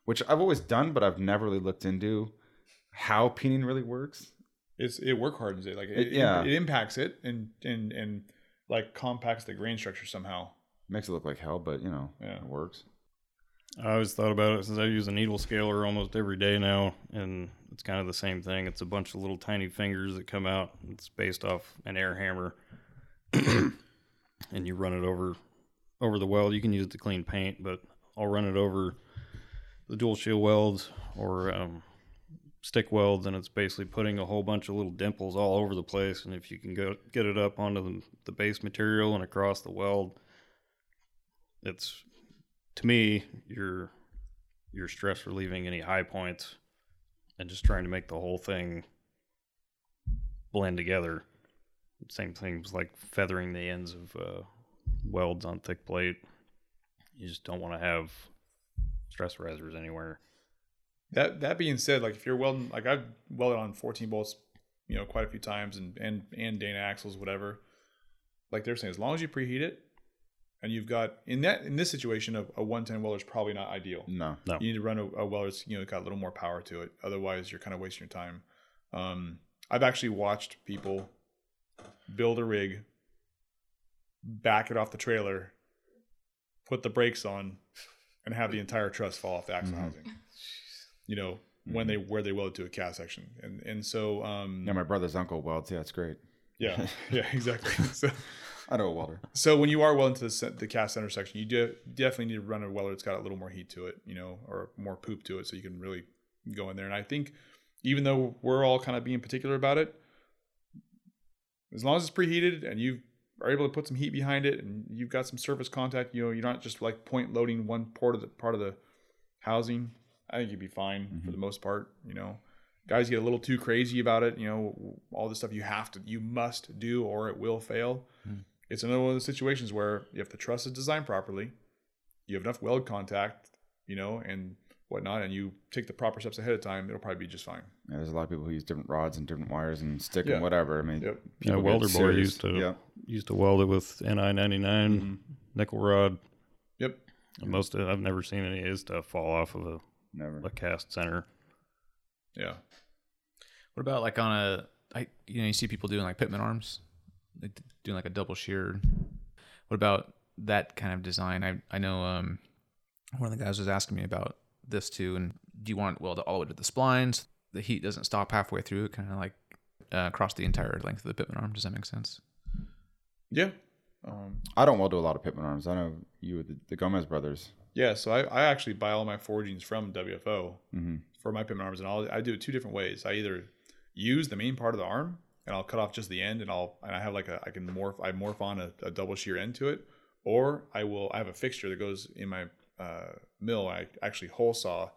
which I've always done, but I've never really looked into how peening really works. it's it work hardens it like it, It- yeah. it, impacts it and and and like compacts the grain structure somehow. Makes it look like hell, but you know, Yeah. it works. I always thought about it since I use a needle scaler almost every day now, and it's kind of the same thing. It's a bunch of little tiny fingers that come out. It's based off an air hammer, and you run it over over the weld. You can use it to clean paint, but I'll run it over the dual shield welds or um, stick welds, and it's basically putting a whole bunch of little dimples all over the place. And if you can go get it up onto the, the base material and across the weld, it's to me, you're you're stress relieving any high points and just trying to make the whole thing blend together. Same things like feathering the ends of uh, welds on thick plate. You just don't want to have stress risers anywhere. That that being said, like if you're welding, like I've welded on 14 bolts, you know, quite a few times, and and and Dana axles, whatever. Like they're saying, as long as you preheat it, and you've got in that in this situation, a, a 110 welder is probably not ideal. No, No. You need to run a, a welder that's you know got a little more power to it. Otherwise, you're kind of wasting your time. Um, I've actually watched people build a rig, back it off the trailer, put the brakes on, and have the entire truss fall off the axle Mhm. housing. You know when they where they welded to a cast section, and and so um, yeah, my brother's uncle welds. Yeah, it's great. yeah [laughs] yeah exactly. [laughs] so I know a welder. so when you are welding to the, the cast center section, you do definitely need to run a welder that's got a little more heat to it, you know, or more poop to it, so you can really go in there. And I think even though we're all kind of being particular about it, as long as it's preheated and you are able to put some heat behind it, and you've got some surface contact, you know, you're not just like point loading one part of the part of the housing. I think you'd be fine mm-hmm. for the most part. You know, guys get a little too crazy about it. You know, all the stuff you have to, you must do, or it will fail hmm. It's another one of those situations where if the truss is designed properly, you have enough weld contact, you know, and whatnot, and you take the proper steps ahead of time, it'll probably be just fine. Yeah, there's a lot of people who use different rods and different wires and stick Yeah. and whatever. I mean, Yep. Yeah, welder boy used to Yeah. used to weld it with Ni ninety nine mm-hmm. nickel rod. Yep. And most of I've never seen any of his stuff fall off of a, Never. a cast center. Yeah. What about like on a, I you know you see people doing like pitman arms, like doing like a double shear. What about that kind of design? I I know um one of the guys was asking me about this too. And do you want it welded all the way to the splines? The heat doesn't stop halfway through, It kind of like uh, across the entire length of the pitman arm. Does that make sense? Yeah. Um, I don't weld to a lot of Pitman arms. I know you with the, the Gomez brothers. yeah. So I, I actually buy all my forgings from WFO hmm for my pitman arms, and I'll, I do it two different ways. I either use the main part of the arm, and I'll cut off just the end, and I'll and I have like a I can morph I morph on a, a double shear end to it, or I will I have a fixture that goes in my uh, mill. I actually hole saw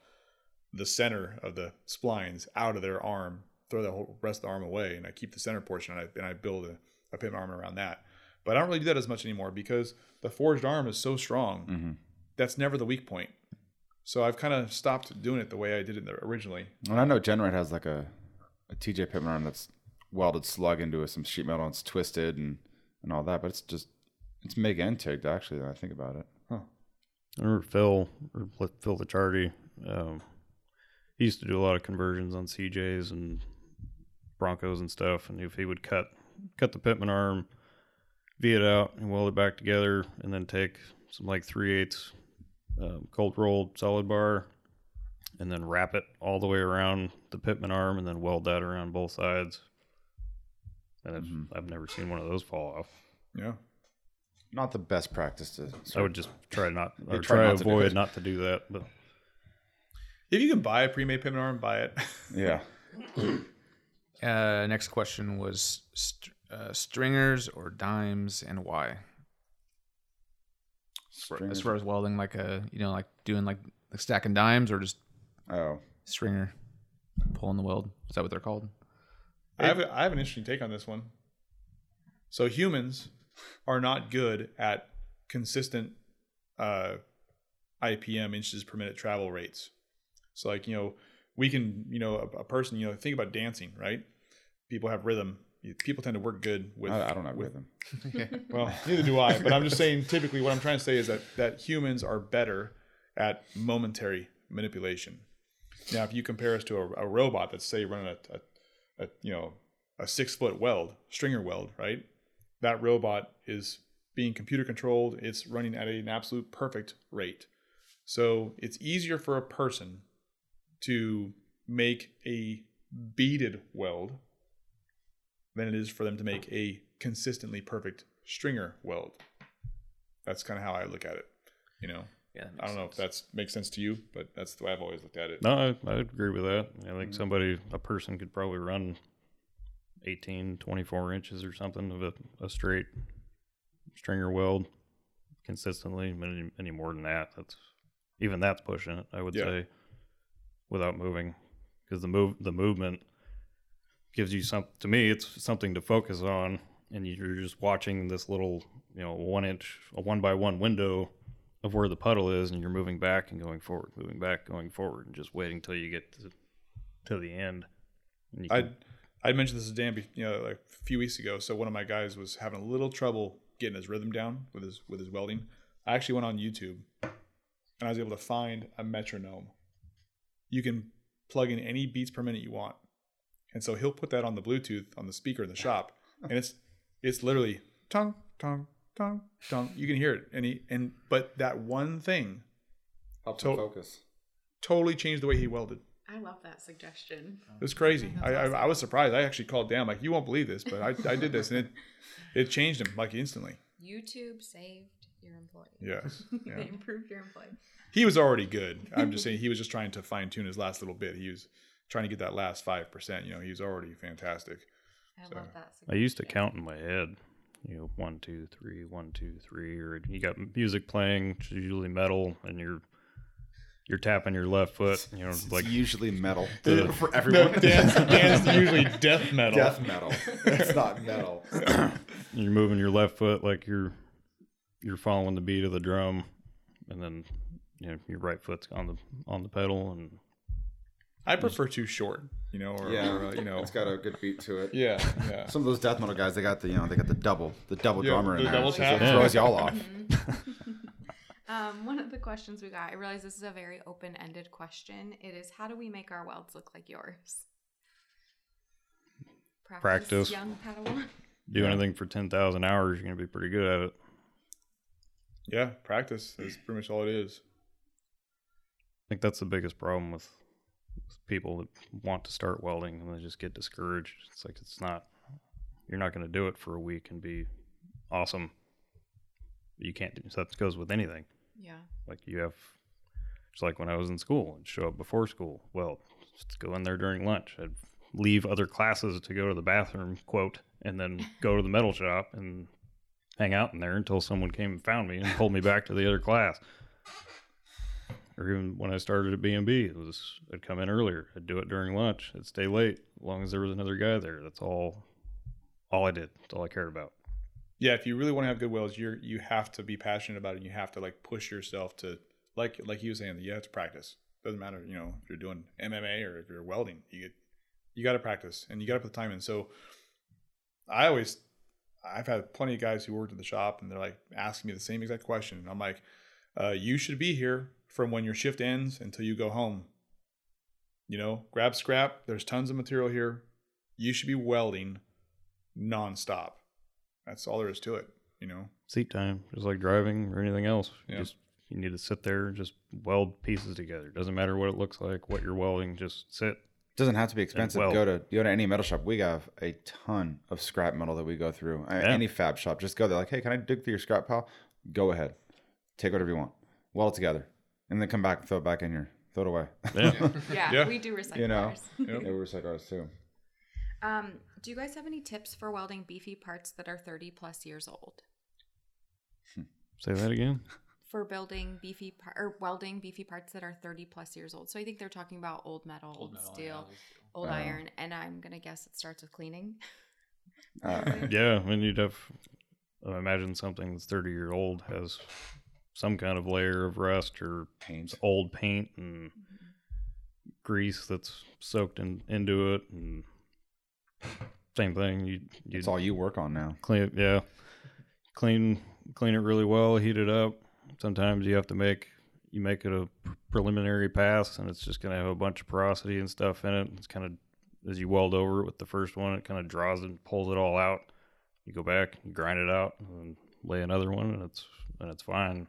the center of the splines out of their arm, throw the whole rest of the arm away, and I keep the center portion, and I and I build a, a pitman arm around that. But I don't really do that as much anymore because the forged arm is so strong. hmm That's never the weak point. So I've kind of stopped doing it the way I did it originally. And I know GenRight has like a, a TJ Pitman arm that's welded slug into some sheet metal and it's twisted and, and all that, but it's just it's MIG and TIGged actually. When I think about it. I remember Phil or Phil Lichardi. Um, he used to do a lot of conversions on CJs and Broncos and stuff. And if he would cut cut the Pitman arm, V it out, and weld it back together, and then take some like three eighths um, cold rolled solid bar, and then wrap it all the way around the Pitman arm, and then weld that around both sides. And it's, I've never seen one of those fall off. Yeah. not the best practice to. I would just try not [laughs] or try try, not to to avoid not to do that. But If you can buy a pre-made pivot arm, buy it. [laughs] Yeah. Uh, next question was st- uh, stringers or dimes and why? For- As far as welding, like a you know, like doing like, like stacking dimes or just Oh, stringer pulling the weld. Is that what they're called? I have, a, I have an interesting take on this one. So humans are not good at consistent uh, IPM inches per minute travel rates. So like you know we can you know a, a person you know think about dancing right. People have rhythm. People tend to work good with. I, I don't have with, rhythm. [laughs] [laughs] Well, neither do I. But I'm just saying. Typically, what I'm trying to say is that that humans are better at momentary manipulation. Now, if you compare us to a, a robot that's say running a, a, a you know a six foot weld, stringer weld, right? That robot is being computer controlled. It's running at an absolute perfect rate. So it's easier for a person to make a beaded weld than it is for them to make a consistently perfect stringer weld. That's kind of how I look at it. You know, Yeah, I don't know if that makes sense to you, but that's the way I've always looked at it. no, I, I agree with that. I think somebody, a person, could probably run 18, 24 inches or something of a, a straight stringer weld consistently. Any, any more than that, that's even that's pushing it. I would Yeah. say without moving, because the move the movement gives you some. To me, it's something to focus on, and you're just watching this little, you know, one inch, a one by one window of where the puddle is, and you're moving back and going forward, moving back, going forward, and just waiting until you get to, to the end. I can- I mentioned this to Dan, you know, like a few weeks ago. So one of my guys was having a little trouble getting his rhythm down with his with his welding. I actually went on YouTube, and I was able to find a metronome. You can plug in any beats per minute you want, and so he'll put that on the Bluetooth on the speaker in the shop, and it's it's literally tongue tongue tongue tongue. You can hear it, and he and but that one thing Helps To- him focus. totally changed the way he welded. I love that suggestion. It was crazy. I, I, I was surprised. I actually called Dan. Like, you won't believe this, but I, I did this, and it it changed him like instantly. YouTube saved your employee. Yes. [laughs] Yeah. they improved your employee. He was already good. I'm just saying he was just trying to fine tune his last little bit. He was trying to get that last five percent. You know, he was already fantastic. I So- love that. I used to count in my head, you know, one, two, three, one, two, three, or you got music playing, which is usually metal, and you're you're tapping your left foot, you know, It's like usually metal [laughs] The- for everyone. [laughs] Dance, dance, [laughs] usually death metal. Death metal. it's not metal. [coughs] you're moving your left foot like you're you're following the beat of the drum, and then you know your right foot's on the on the pedal, and I prefer too short. You know, or, Yeah, or, uh, you know, it's got a good beat to it. yeah, yeah. [laughs] Some of those death metal guys, they got the you know they got the double the double Yeah, drummer in the there. double so tap. It throws y'all off. [laughs] [laughs] Um, one of the questions we got, I realize this is a very open ended question. It is how do we make our welds look like yours? Practice. Young Padawan. do anything for ten thousand hours, you're gonna be pretty good at it. Yeah, practice is pretty much all it is. I think that's the biggest problem with, with people that want to start welding and they just get discouraged. It's like it's not you're not going to do it for a week and be awesome. You can't do so that goes with anything. Yeah. Like you have it's like when I was in school and show up before school. Well, just go in there during lunch. I'd leave other classes to go to the bathroom, quote, and then [laughs] go to the metal shop and hang out in there until someone came and found me and pulled me back to the other class. Or even when I started at B&B, it was I'd come in earlier. I'd do it during lunch. I'd stay late as long as there was another guy there. That's all all I did. That's all I cared about. Yeah, if you really want to have good welds, you're you have to be passionate about it. and You have to like push yourself to like like you was saying, you have to practice. Doesn't matter, you know, if you're doing MMA or if you're welding, you get you got to practice and you got to put the time in. So I always I've had plenty of guys who worked at the shop and they're like asking me the same exact question. And I'm like, uh, you should be here from when your shift ends until you go home. You know, grab scrap. There's tons of material here. You should be welding nonstop. That's all there is to it. You know. Seat time, just like driving or anything else. Yeah. Just you need to sit there and just weld pieces together. Doesn't matter what it looks like, what you're welding, just sit, Doesn't have to be expensive. go to go to any metal shop. We have a ton of scrap metal that we go through. Yeah. Any fab shop, just go there. Like, hey, can I dig through your scrap pile? Go ahead, take whatever you want, weld it together, and then come back, and throw it back in here, throw it away. Yeah. Yeah, [laughs] Yeah. we do recycle You know. ours. yeah, we recycle ours too. Um, do you guys have any tips for welding beefy parts that are 30 plus years old? Say that again. For building beefy par- or welding beefy parts that are 30 plus years old. So I think they're talking about old metal, old, metal, steel, yeah. old Oh. iron, and I'm gonna guess it starts with cleaning. Uh, [laughs] Yeah, I mean, you'd have. I imagine something that's 30 year old has some kind of layer of rust or paint. old paint and mm-hmm. grease that's soaked in, into it, and same thing. You you It's all you work on now. clean it, yeah, clean clean it really well, heat it up. Sometimes you have to make you make it a preliminary pass, and it's just gonna have a bunch of porosity and stuff in it. It's kind of as you weld over it with the first one, it kind of draws and pulls it all out. You go back, you grind it out, and lay another one, and it's and it's fine.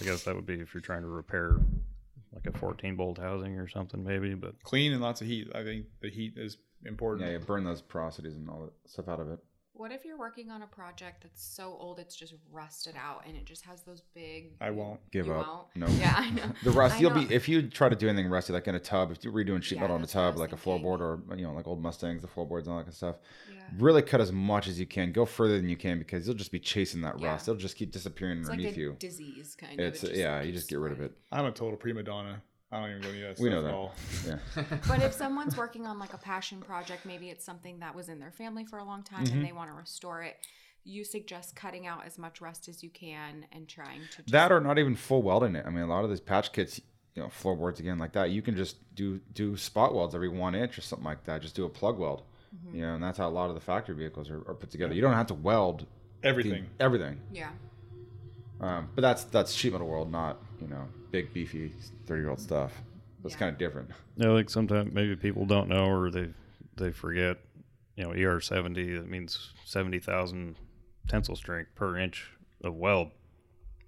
I guess that would be if you're trying to repair like a 14 bolt housing or something, maybe. But Clean and lots of heat. I think the heat is important. Yeah, you burn those porosities and all that stuff out of it. What if you're working on a project that's so old it's just rusted out and it just has those big? I won't. Give You up. won't? No. [laughs] Yeah, I know. The rust, I you'll know. be if you try to do anything rusty, like in a tub. If you're redoing sheet Yeah, metal in a that's what I tub, was like a floorboard or you know, like old Mustangs, the floorboards and all that kind of stuff. Yeah. Really cut as much as you can. Go further than you can because you'll just be chasing that Yeah. rust. It'll just keep disappearing It's like underneath a you. disease kind It's of. It's yeah, you just get rid of it. I'm a total prima donna. I don't even go near that We stuff know at that. all. Yeah. [laughs] But if someone's working on like a passion project, maybe it's something that was in their family for a long time Mm-hmm. and they want to restore it. You suggest cutting out as much rust as you can and trying to That or not even full welding it. I mean, a lot of these patch kits, you know, floorboards again like that, you can just do do spot welds every one inch or something like that. Just do a plug weld. Mm-hmm. You know, and that's how a lot of the factory vehicles are, are put together. You don't have to weld the- Everything. everything. yeah. Um, but that's that's sheet metal world, not you know big beefy thirty year old stuff. It's Yeah. kind of different. Yeah, like sometimes maybe people don't know or they they forget. You know, ER seventy that means seventy thousand tensile strength per inch of weld,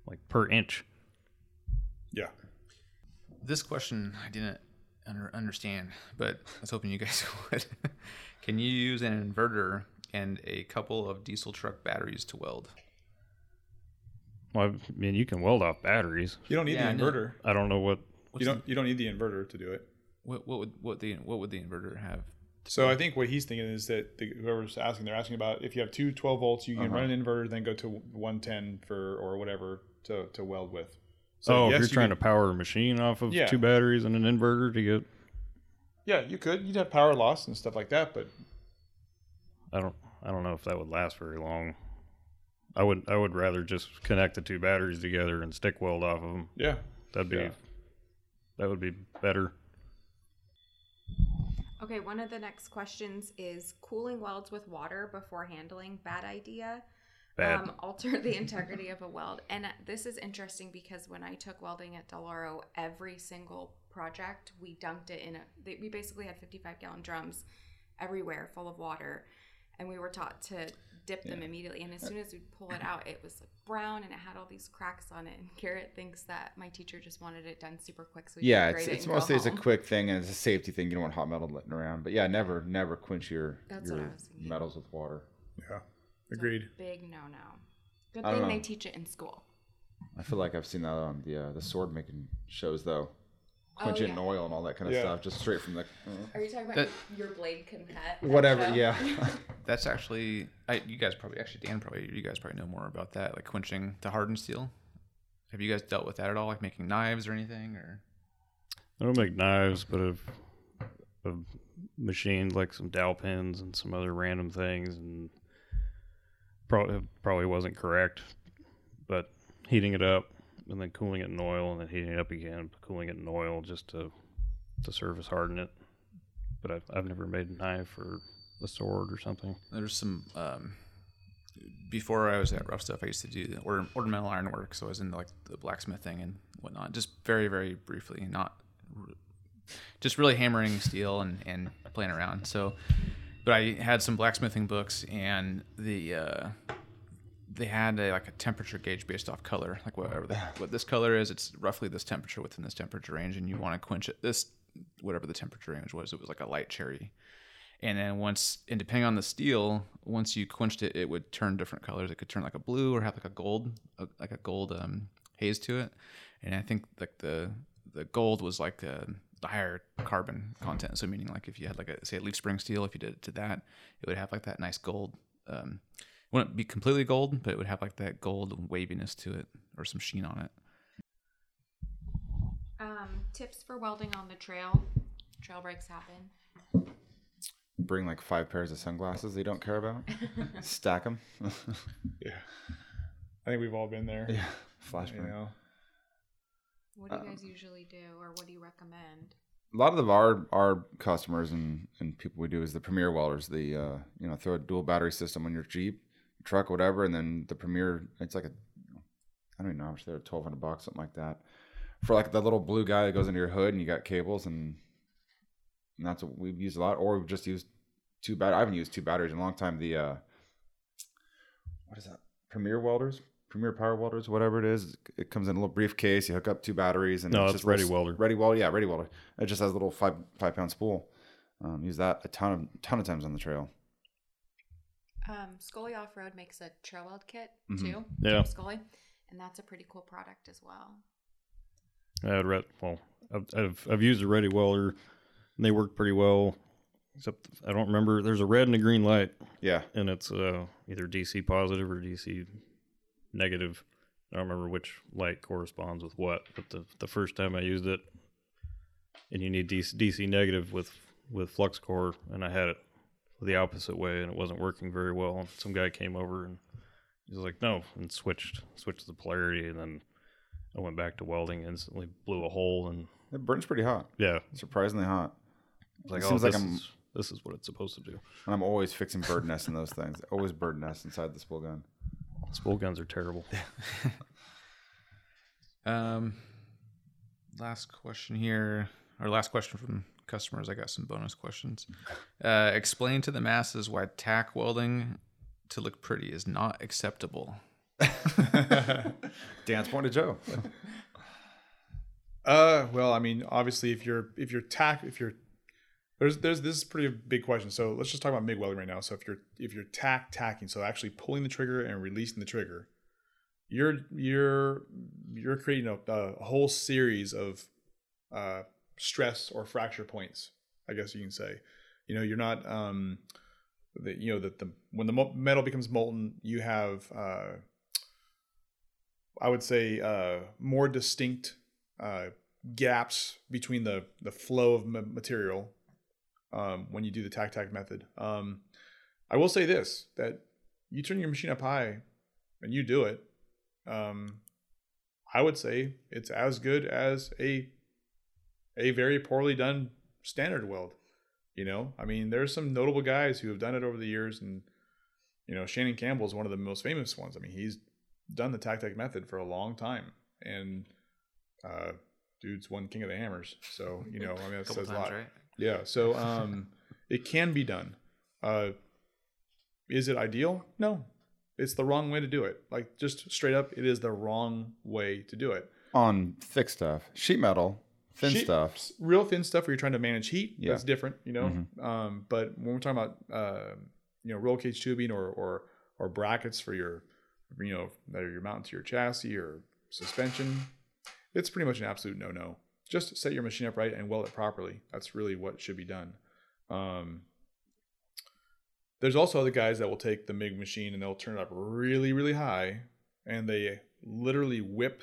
like per inch. Yeah. This question I didn't under, understand, but I was hoping you guys [laughs] would. Can you use an inverter and a couple of diesel truck batteries to weld? Well, I mean, you can weld off batteries. You don't need Yeah, I the know. inverter. I don't know what. What's You don't. You don't need the inverter to do it. What, what would what the what would the inverter have? So I think what he's thinking is that the, whoever's asking, they're asking about if you have two 12 volts, you can Uh-huh. run an inverter, then go to 110 for or whatever to, to weld with. oh, if yes, you're you trying could- to power a machine off of Yeah. two batteries and an inverter to get, yeah, you could. You'd have power loss and stuff like that, but I don't, I don't know if that would last very long. I would, I would rather just connect the two batteries together and stick weld off of them. yeah, That'd be, Yeah. that would be better. Okay, one of the next questions is cooling welds with water before handling. Bad idea. Bad. Um, alter the integrity of a weld. And uh, this is interesting because when I took welding at Del Oro, every single project we dunked it in a. They, we basically had 55 gallon drums everywhere full of water, and we were taught to dip them immediately. And as soon as we pull it out, it was like brown and it had all these cracks on it. And [laughs] Garrett thinks that my teacher just wanted it done super quick, so we Yeah, could it's, it it's and mostly it's a quick thing and it's a safety thing. You don't want hot metal laying around. But yeah, never never quench your That's your metals with water. yeah, agreed. Big no no. Good I don't thing they teach it in school. I feel like I've seen that on the uh, the sword making shows though. Quench Oh, it in oil and all that kind of Yeah. stuff, just straight from the uh-huh. Are you talking about That- your blade can cut? whatever. Show? Yeah, [laughs] [laughs] That's actually I, you guys probably actually Dan probably you guys probably know more about that like quenching the hardened steel. Have you guys dealt with that at all, like making knives or anything, or I don't make knives, but I've, I've machined like some dowel pins and some other random things, and probably probably wasn't correct. But heating it up and then cooling it in oil, and then heating it up again, cooling it in oil just to to surface harden it. But I've I've never made a knife or a sword or something. there's some um, before I was at Ruff Stuff, I used to do order, ornamental ironwork, so I was into like the blacksmithing and whatnot. Just very, very briefly, not just really hammering steel and and playing around. So, but I had some blacksmithing books, and the uh, they had a, like a temperature gauge based off color, like whatever the, [sighs] what this color is, it's roughly this temperature within this temperature range, and you want to quench it this whatever the temperature range was. It was like a light cherry, and then once and depending on the steel, once you quenched it, it would turn different colors. It could turn like a blue or have like a gold, a, like a gold um, haze to it, and I think like the the gold was like uh, the higher carbon content. So meaning like if you had like a say a leaf spring steel, if you did it to that, it would have like that nice gold. Um, wouldn't be completely gold, but it would have like that gold waviness to it or some sheen on it. Um, tips for welding on the trail. Trail breaks happen. Bring like five pairs of sunglasses they don't care about. [laughs] Stack them. [laughs] Yeah. I think we've all been there. yeah. Flashbang. You know. What do you guys usually do, or what do you recommend? a lot of the, our our customers and, and people we do is the premier welders. The uh, you know throw a dual battery system on your Jeep, truck, whatever, and then the premier. It's like a I don't even know how much they're twelve hundred bucks, something like that, for like the little blue guy that goes into your hood and you got cables and, and that's what we've used a lot. Or we've just used two bat. I haven't used two batteries in a long time. The uh, what is that? Premier welders. Premier Power Welders, whatever it is, it comes in a little briefcase. You hook up two batteries, and No, it's it's just Ready little- Welder. Ready Welder, yeah, Ready Welder. It just has a little five five pound spool. Um, use that a ton of ton of times on the trail. Um, Scully Off Road makes a trail weld kit Mhm. too. Yeah. Jim Scully, and that's a pretty cool product as well. I had read well. I've, I've I've used a Ready Welder, and they work pretty well. Except I don't remember. There's a red and a green light, Yeah, and it's uh, either DC positive or DC negative. I don't remember which light corresponds with what. But the the first time I used it, and you need DC, DC negative with with flux core, and I had it the opposite way, and it wasn't working very well. And some guy came over and he was like, "No," and switched switched the polarity, and then I went back to welding. Instantly blew a hole, and it burns pretty hot, yeah, surprisingly hot. it's like, It oh, seems like this I'm- is this is what it's supposed to do. And I'm always fixing bird nests in those things. Always bird nests inside the spool gun. Spool guns are terrible. [laughs] Um, last question here, or last question from customers. I got some bonus questions. Uh, explain to the masses why tack welding to look pretty is not acceptable. [laughs] Dance point to Joe. Uh, well, I mean, obviously, if you're if you're tack if you're there's there's this is a pretty big question. So let's just talk about MIG welding right now. So if you're if you're tack tacking, so actually pulling the trigger and releasing the trigger, you're you're you're creating a, a whole series of uh, stress or fracture points. I guess you can say. You know, you're not um, the you know that the when the metal becomes molten, you have uh, I would say uh, more distinct uh, gaps between the the flow of material um, when you do the tack tack method. Um, I will say this: that you turn your machine up high and you do it. Um, I would say it's as good as a a very poorly done standard weld. You know, I mean, there's some notable guys who have done it over the years, and you know, Shannon Campbell is won of the most famous ones. I mean, he's done the tack tack method for a long time, and uh, dude's one king of the hammers. So you know, I mean, that [laughs] couple says a lot. right? Yeah. So um, it can be done. Uh, is it ideal? No. It's the wrong way to do it. Like just straight up, it is the wrong way to do it. On thick stuff, sheet metal, thin stuff. real thin stuff where you're trying to manage heat. Yeah. That's different, you know. Um, but when we're talking about uh, you know roll cage tubing or or or brackets for your you know that you're mounting to your chassis or suspension, it's pretty much an absolute no no. Just set your machine up right and weld it properly. That's really what should be done. Um, there's also other guys that will take the MIG machine and they'll turn it up really, really high, and they literally whip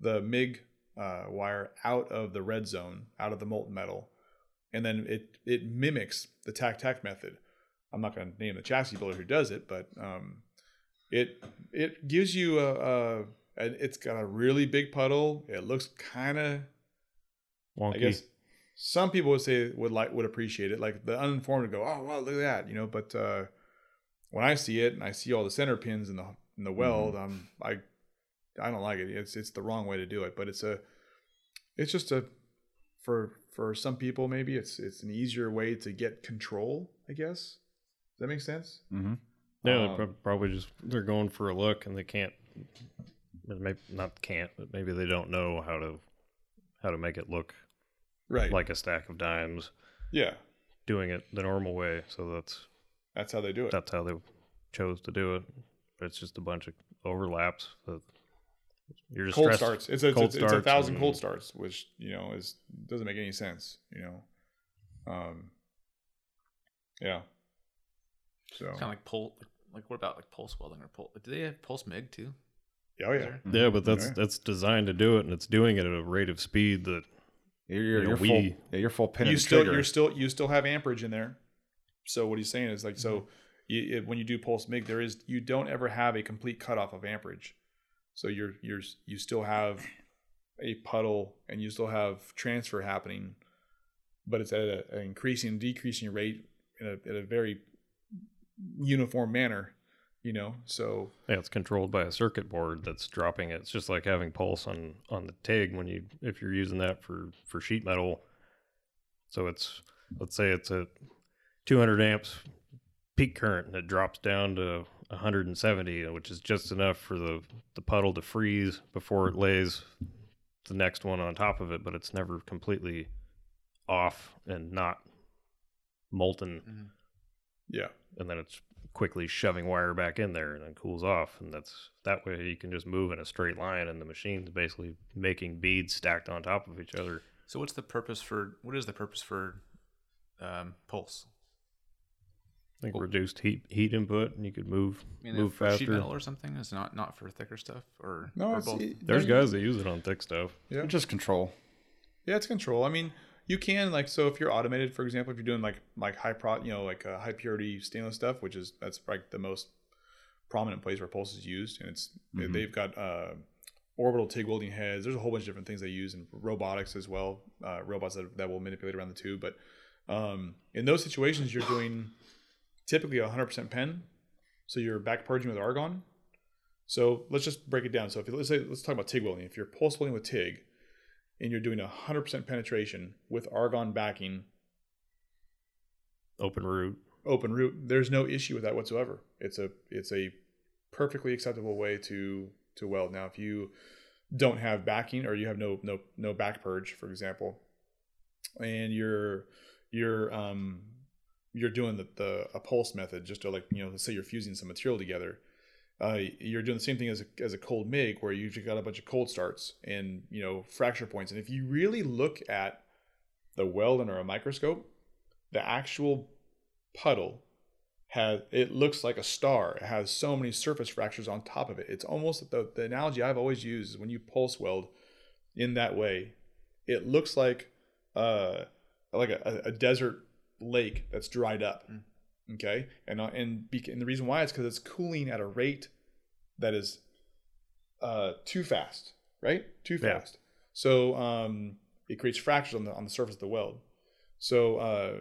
the MIG uh, wire out of the red zone, out of the molten metal, and then it it mimics the tack tack method. I'm not going to name the chassis builder who does it, but um, it it gives you a, a, it's got a really big puddle. It looks kind of Wonky. I guess some people would say would like would appreciate it. Like the uninformed would go, "Oh, wow, look at that," you know. But uh, when I see it and I see all the center pins in the in the weld, I'm I I don't like it. It's it's the wrong way to do it. But it's a it's just a for for some people maybe it's it's an easier way to get control. I guess does that make sense? Mm-hmm. Yeah, they're Um, prob- probably just they're going for a look and they can't. Maybe not can't, but maybe they don't know how to how to make it look Right. like a stack of dimes, yeah, doing it the normal way. So that's that's how they do it. that's how they chose to do it. It's just a bunch of overlaps. That you're just cold stressed- starts. It's a, cold it's, it's a thousand and- cold starts, which you know is doesn't make any sense. You know, um, yeah. So it's Kind of like pulse. Like what about like pulse welding or pulse? Do they have pulse MIG too? oh yeah, Yeah, but that's Yeah. that's designed to do it, and it's doing it at a rate of speed that You're, you're, You know, you're we- full. Yeah, you're full pin you and still trigger. you're still you still have amperage in there. So what he's saying is like so Mm-hmm. you, it, when you do pulse mig, there is you don't ever have a complete cutoff of amperage. So you're you're you still have a puddle and you still have transfer happening, but it's at a, an increasing decreasing rate in a, in a very uniform manner. You know, so yeah, it's controlled by a circuit board that's dropping it. It's just like having pulse on on the TIG when you if you're using that for for sheet metal. So it's let's say it's a 200 amps peak current and it drops down to 170, which is just enough for the the puddle to freeze before it lays the next one on top of it, but it's never completely off and not molten yeah, and then it's quickly shoving wire back in there and then cools off and that's that way you can just move in a straight line and the machine's basically making beads stacked on top of each other So what's the purpose for? What is the purpose for um, pulse? I think reduced heat heat input and you could move I mean, move for sheet faster metal or something? Is not not for thicker stuff or no, or it's, both? it- there's no, guys that use it on thick stuff yeah. just control. Yeah, it's control. I mean, you can like so if you're automated, for example, if you're doing like like high pro, you know, like uh, high purity stainless stuff, which is that's like the most prominent place where pulse is used, and it's Mhm. they've got uh, orbital TIG welding heads. There's a whole bunch of different things they use in robotics as well, uh, robots that, that will manipulate around the tube. But um, in those situations, you're doing typically 100% pen, so you're back purging with argon. So let's just break it down. So if you, let's say let's talk about TIG welding. If you're pulse welding with TIG, and you're doing 100% penetration with argon backing open root open root there's no issue with that whatsoever it's a it's a perfectly acceptable way to to weld now if you don't have backing or you have no no no back purge for example and you're you're um you're doing the, the a pulse method just to like you know let's say you're fusing some material together uh, you're doing the same thing as a, as a cold MIG where you've got a bunch of cold starts and you know fracture points. And if you really look at the weld under a microscope the actual puddle has it looks like a star. It has so many surface fractures on top of it. It's almost the, the analogy i've always used is when you pulse weld in that way it looks like uh like a, a desert lake that's dried up okay? And uh, and, and the reason why is because it's cooling at a rate that is uh too fast right? Too Yeah. fast. So um it creates fractures on the on the surface of the weld. So uh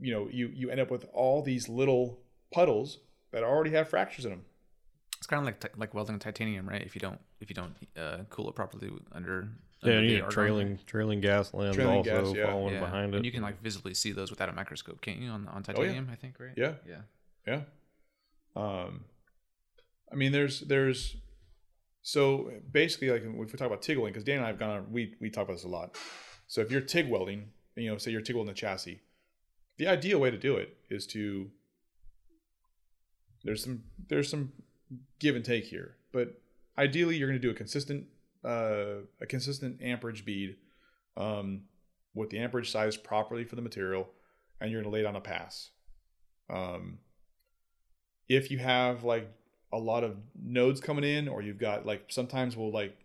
you know you you end up with all these little puddles that already have fractures in them It's kind of like t- like welding titanium, right? If you don't if you don't uh, cool it properly under yeah and you get trailing trailing gas lens Trailing also gas, yeah. following Yeah. behind it and you can like visibly see those without a microscope, can't you? On on Oh, yeah. titanium, I think, right? yeah Yeah. Yeah. Um, I mean, there's there's so basically like if we talk about TIG welding, because Dan and I have gone on, we we talk about this a lot. So if you're TIG welding, you know, say you're TIG welding a chassis, the ideal way to do it is to there's some there's some give and take here, but ideally you're going to do a consistent uh, a consistent amperage bead um, with the amperage size properly for the material, and you're going to lay down a pass. Um, if you have like a lot of nodes coming in, or you've got like sometimes we'll like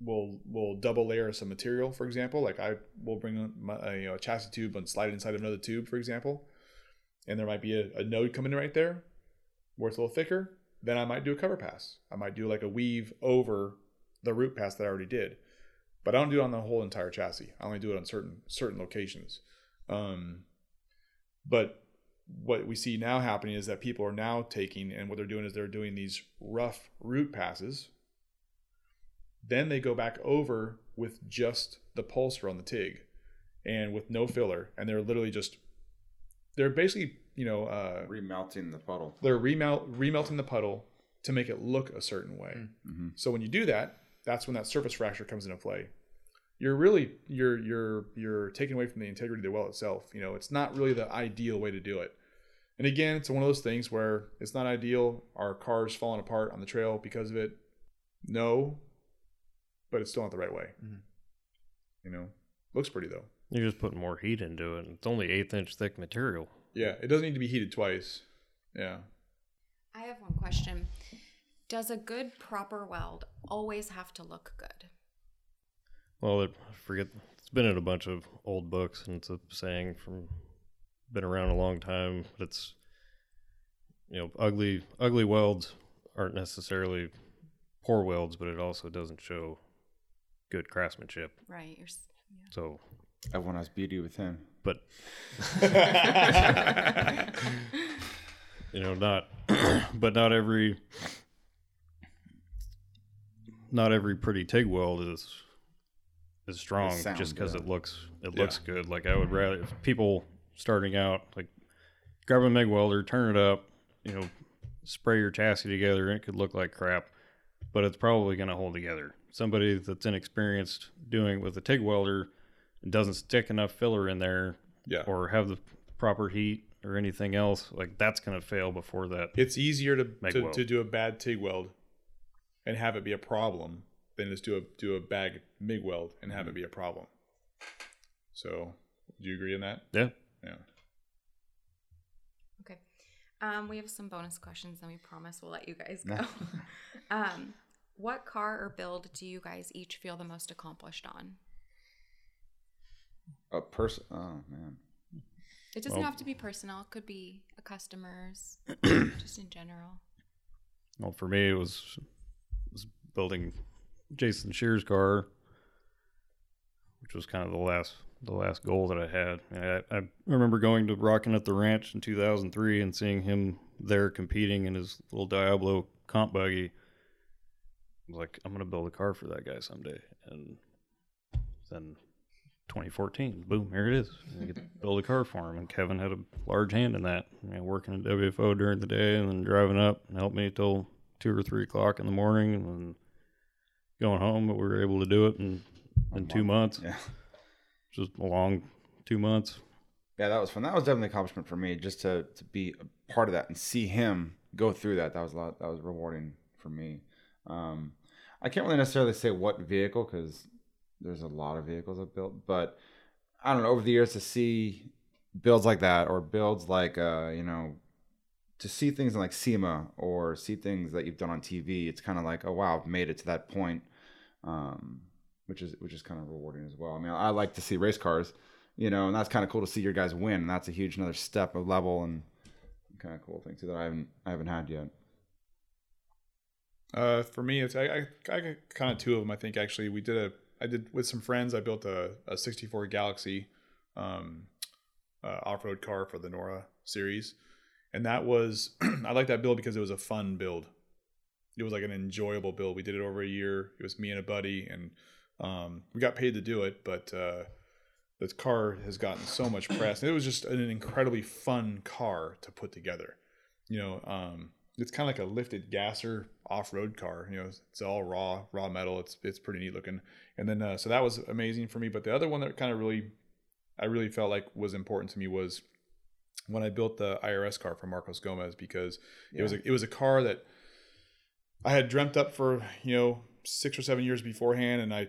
we'll we'll double layer some material, for example. Like I will bring my, a, you know, a chassis tube and slide it inside of another tube, for example, and there might be a, a node coming in right there where it's a little thicker. Then I might do a cover pass. I might do like a weave over the root pass that I already did, but I don't do it on the whole entire chassis. I only do it on certain certain locations. Um, but what we see now happening is that people are now taking and what they're doing is they're doing these rough root passes. Then they go back over with just the pulser on the TIG and with no filler. And they're literally just, they're basically you know uh, Remelting the puddle. they're remelt remelting the puddle to make it look a certain way. So when you do that, that's when that surface fracture comes into play. You're really you're you're you're taking away from the integrity of the well itself. You know, it's not really the ideal way to do it. And again, it's one of those things where it's not ideal. Our cars falling apart on the trail because of it. No, but it's still not the right way. Mm-hmm. You know, looks pretty though. You're just putting more heat into it. It's only eighth inch thick material. Yeah, it doesn't need to be heated twice. Yeah. I have one question. Does a good proper weld always have to look good? Well, it, I forget. It's been in a bunch of old books, and it's a saying from been around a long time. But it's you know, ugly ugly welds aren't necessarily poor welds, but it also doesn't show good craftsmanship. Right. You're, s- So, Everyone has beauty within. but [laughs] [laughs] you know, not [clears throat] but not every not every pretty TIG weld is is strong sound just because good. it looks it Yeah. looks good. Like I would rather if people starting out like grab a MIG welder, turn it up, you know, spray your chassis together, and it could look like crap, but it's probably going to hold together. Somebody that's inexperienced doing it with a TIG welder and doesn't stick enough filler in there Yeah. or have the proper heat or anything else, like that's going to fail before that. It's easier to, Meg to, weld. to do a bad TIG weld and have it be a problem than just do a do a bag MIG weld and have it be a problem. So, do you agree on that? Yeah. Yeah. okay. Um, we have some bonus questions, and we promise we'll let you guys go. [laughs] um, what car or build do you guys each feel the most accomplished on? A person. Oh man. It doesn't Well- have to be personal. It could be a customer's, [clears throat] just in general. Well, for me, it was was building Jason Scherer's car, which was kind of the last the last goal that I had. I, I remember going to Rockin' at the Ranch in 2003 and seeing him there competing in his little Diablo comp buggy. I was like, I'm gonna build a car for that guy someday. And then 2014, boom, here it is. I get to [laughs] build a car for him, and Kevin had a large hand in that. You know, working at WFO during the day and then driving up and helped me till two or three o'clock in the morning and then going home. But we were able to do it in in two months, Yeah. just a long two months. Yeah, that was fun. That was definitely an accomplishment for me, just to to be a part of that and see him go through that. That was a lot. That was rewarding for me. Um, I can't really necessarily say what vehicle because there's a lot of vehicles I've built, but I don't know. Over the years, to see builds like that or builds like uh, you know, to see things like SEMA or see things that you've done on TV, it's kind of like, oh wow, I've made it to that point. Um, which is which is kind of rewarding as well. I mean, I like to see race cars you know, and that's kind of cool to see your guys win. And that's a huge another step of level and kind of cool thing too that I haven't I haven't had yet. Uh, for me, it's I, I, I kind of two of them. I think actually we did a I did with some friends. I built a, a 64 Galaxie um, uh, off road car for the NORRA series, and that was [clears throat] I like that build because it was a fun build. It was like an enjoyable build. We did it over a year. It was me and a buddy, and um, we got paid to do it. But uh, the car has gotten so much [clears throat] press. It was just an incredibly fun car to put together. You know, um, it's kind of like a lifted gasser off-road car. You know, it's all raw, raw metal. It's it's pretty neat looking. And then uh, so that was amazing for me. But the other one that kind of really, I really felt like was important to me was when I built the IRS car for Marcos Gomez because it was a, it was a car that I had dreamt up for you know six or seven years beforehand, and I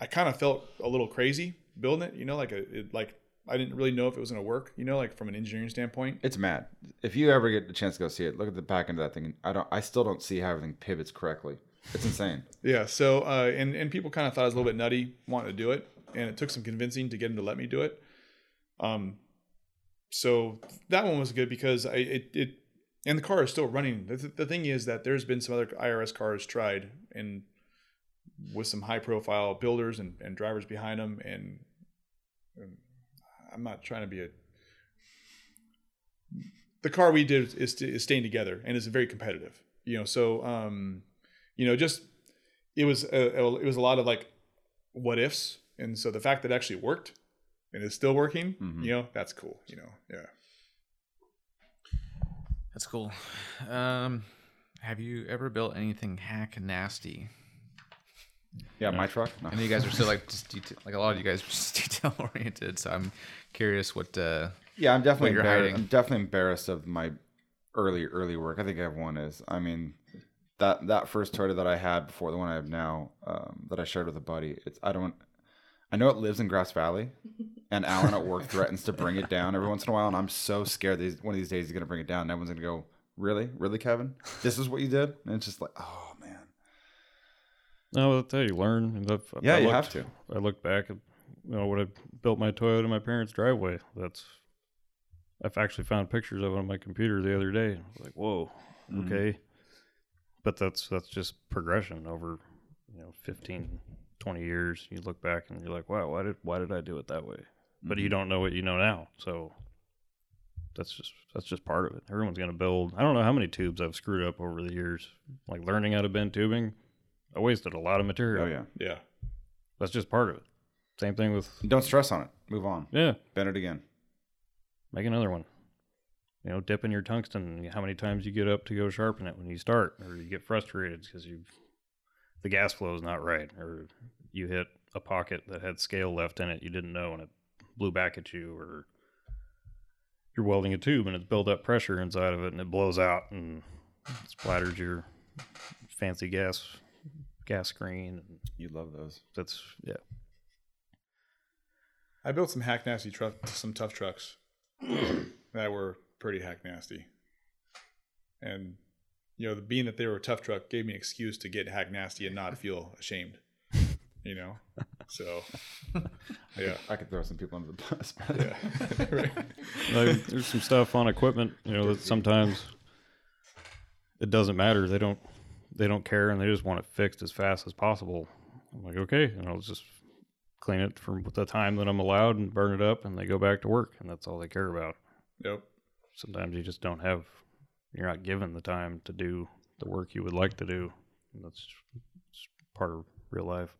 I kind of felt a little crazy building it. You know, like a, it, like I didn't really know if it was going to work. You know, like from an engineering standpoint. It's mad. If you ever get the chance to go see it, look at the back end of that thing. I don't. I still don't see how everything pivots correctly. It's insane. Yeah. So, uh, and and people kind of thought I was a little bit nutty wanting to do it, and it took some convincing to get him to let me do it. Um, so that one was good because I it, it and the car is still running. The, the thing is that there's been some other IRS cars tried and with some high profile builders and, and drivers behind them, and, and I'm not trying to be a. The car we did is, is staying together and is very competitive. You know, so um, you know, just it was a, it was a lot of like what ifs, and so the fact that it actually worked and it's still working, Mhm. you know, that's cool. You know, yeah. That's cool. Um, have you ever built anything hack nasty? Yeah, my truck. No. I know you guys are still like [laughs] just detail, like a lot of you guys are just [laughs] detail oriented. So I'm curious what. Uh, Yeah, I'm definitely you're embar- I'm definitely embarrassed of my early early work. I think everyone is. I mean, that that first Toyota that I had before the one I have now, um, that I shared with a buddy. It's I don't. I know it lives in Grass Valley, and Alan at work threatens to bring it down every once in a while, and I'm so scared that one of these days he's gonna bring it down. And everyone's gonna go, "Really, really, Kevin? This is what you did?" And it's just like, oh man. No, that's how you learn. And I've- Yeah, I you looked- have to. I look back at you know when I built my Toyota in my parents' driveway. That's I've actually found pictures of it on my computer the other day. I was like, whoa, Mm-hmm. okay. But that's that's just progression over you know 15, 20 years. You look back and you're like, wow, why did why did I do it that way? But Mm-hmm. you don't know what you know now, so that's just that's just part of it. Everyone's gonna build. I don't know how many tubes I've screwed up over the years. Like learning how to bend tubing, I wasted a lot of material. Oh yeah. Yeah. That's just part of it. Same thing with Don't stress on it. Move on. yeah, Bend it again. make another one. You know, dip in your tungsten. How many times you get up to go sharpen it when you start, or you get frustrated because you the gas flow is not right, or you hit a pocket that had scale left in it you didn't know and it blew back at you, or you're welding a tube and it's built up pressure inside of it and it blows out and splatters your fancy gas gas screen. You love those. that's yeah. I built some hack nasty truck, some tough trucks [coughs] that were pretty hack nasty, and you know, the, being that they were a tough truck gave me an excuse to get hack nasty and not feel ashamed. You know, so [laughs] yeah, I could throw some people under the bus. yeah, [laughs] right. [laughs] like, there's some stuff on equipment, you know, that sometimes it doesn't matter. They don't they don't care and they just want it fixed as fast as possible. I'm like, okay, and I'll just clean it from the time that I'm allowed and burn it up and they go back to work and that's all they care about. Yep. Sometimes you just don't have you're not given the time to do the work you would like to do. And that's it's part of real life.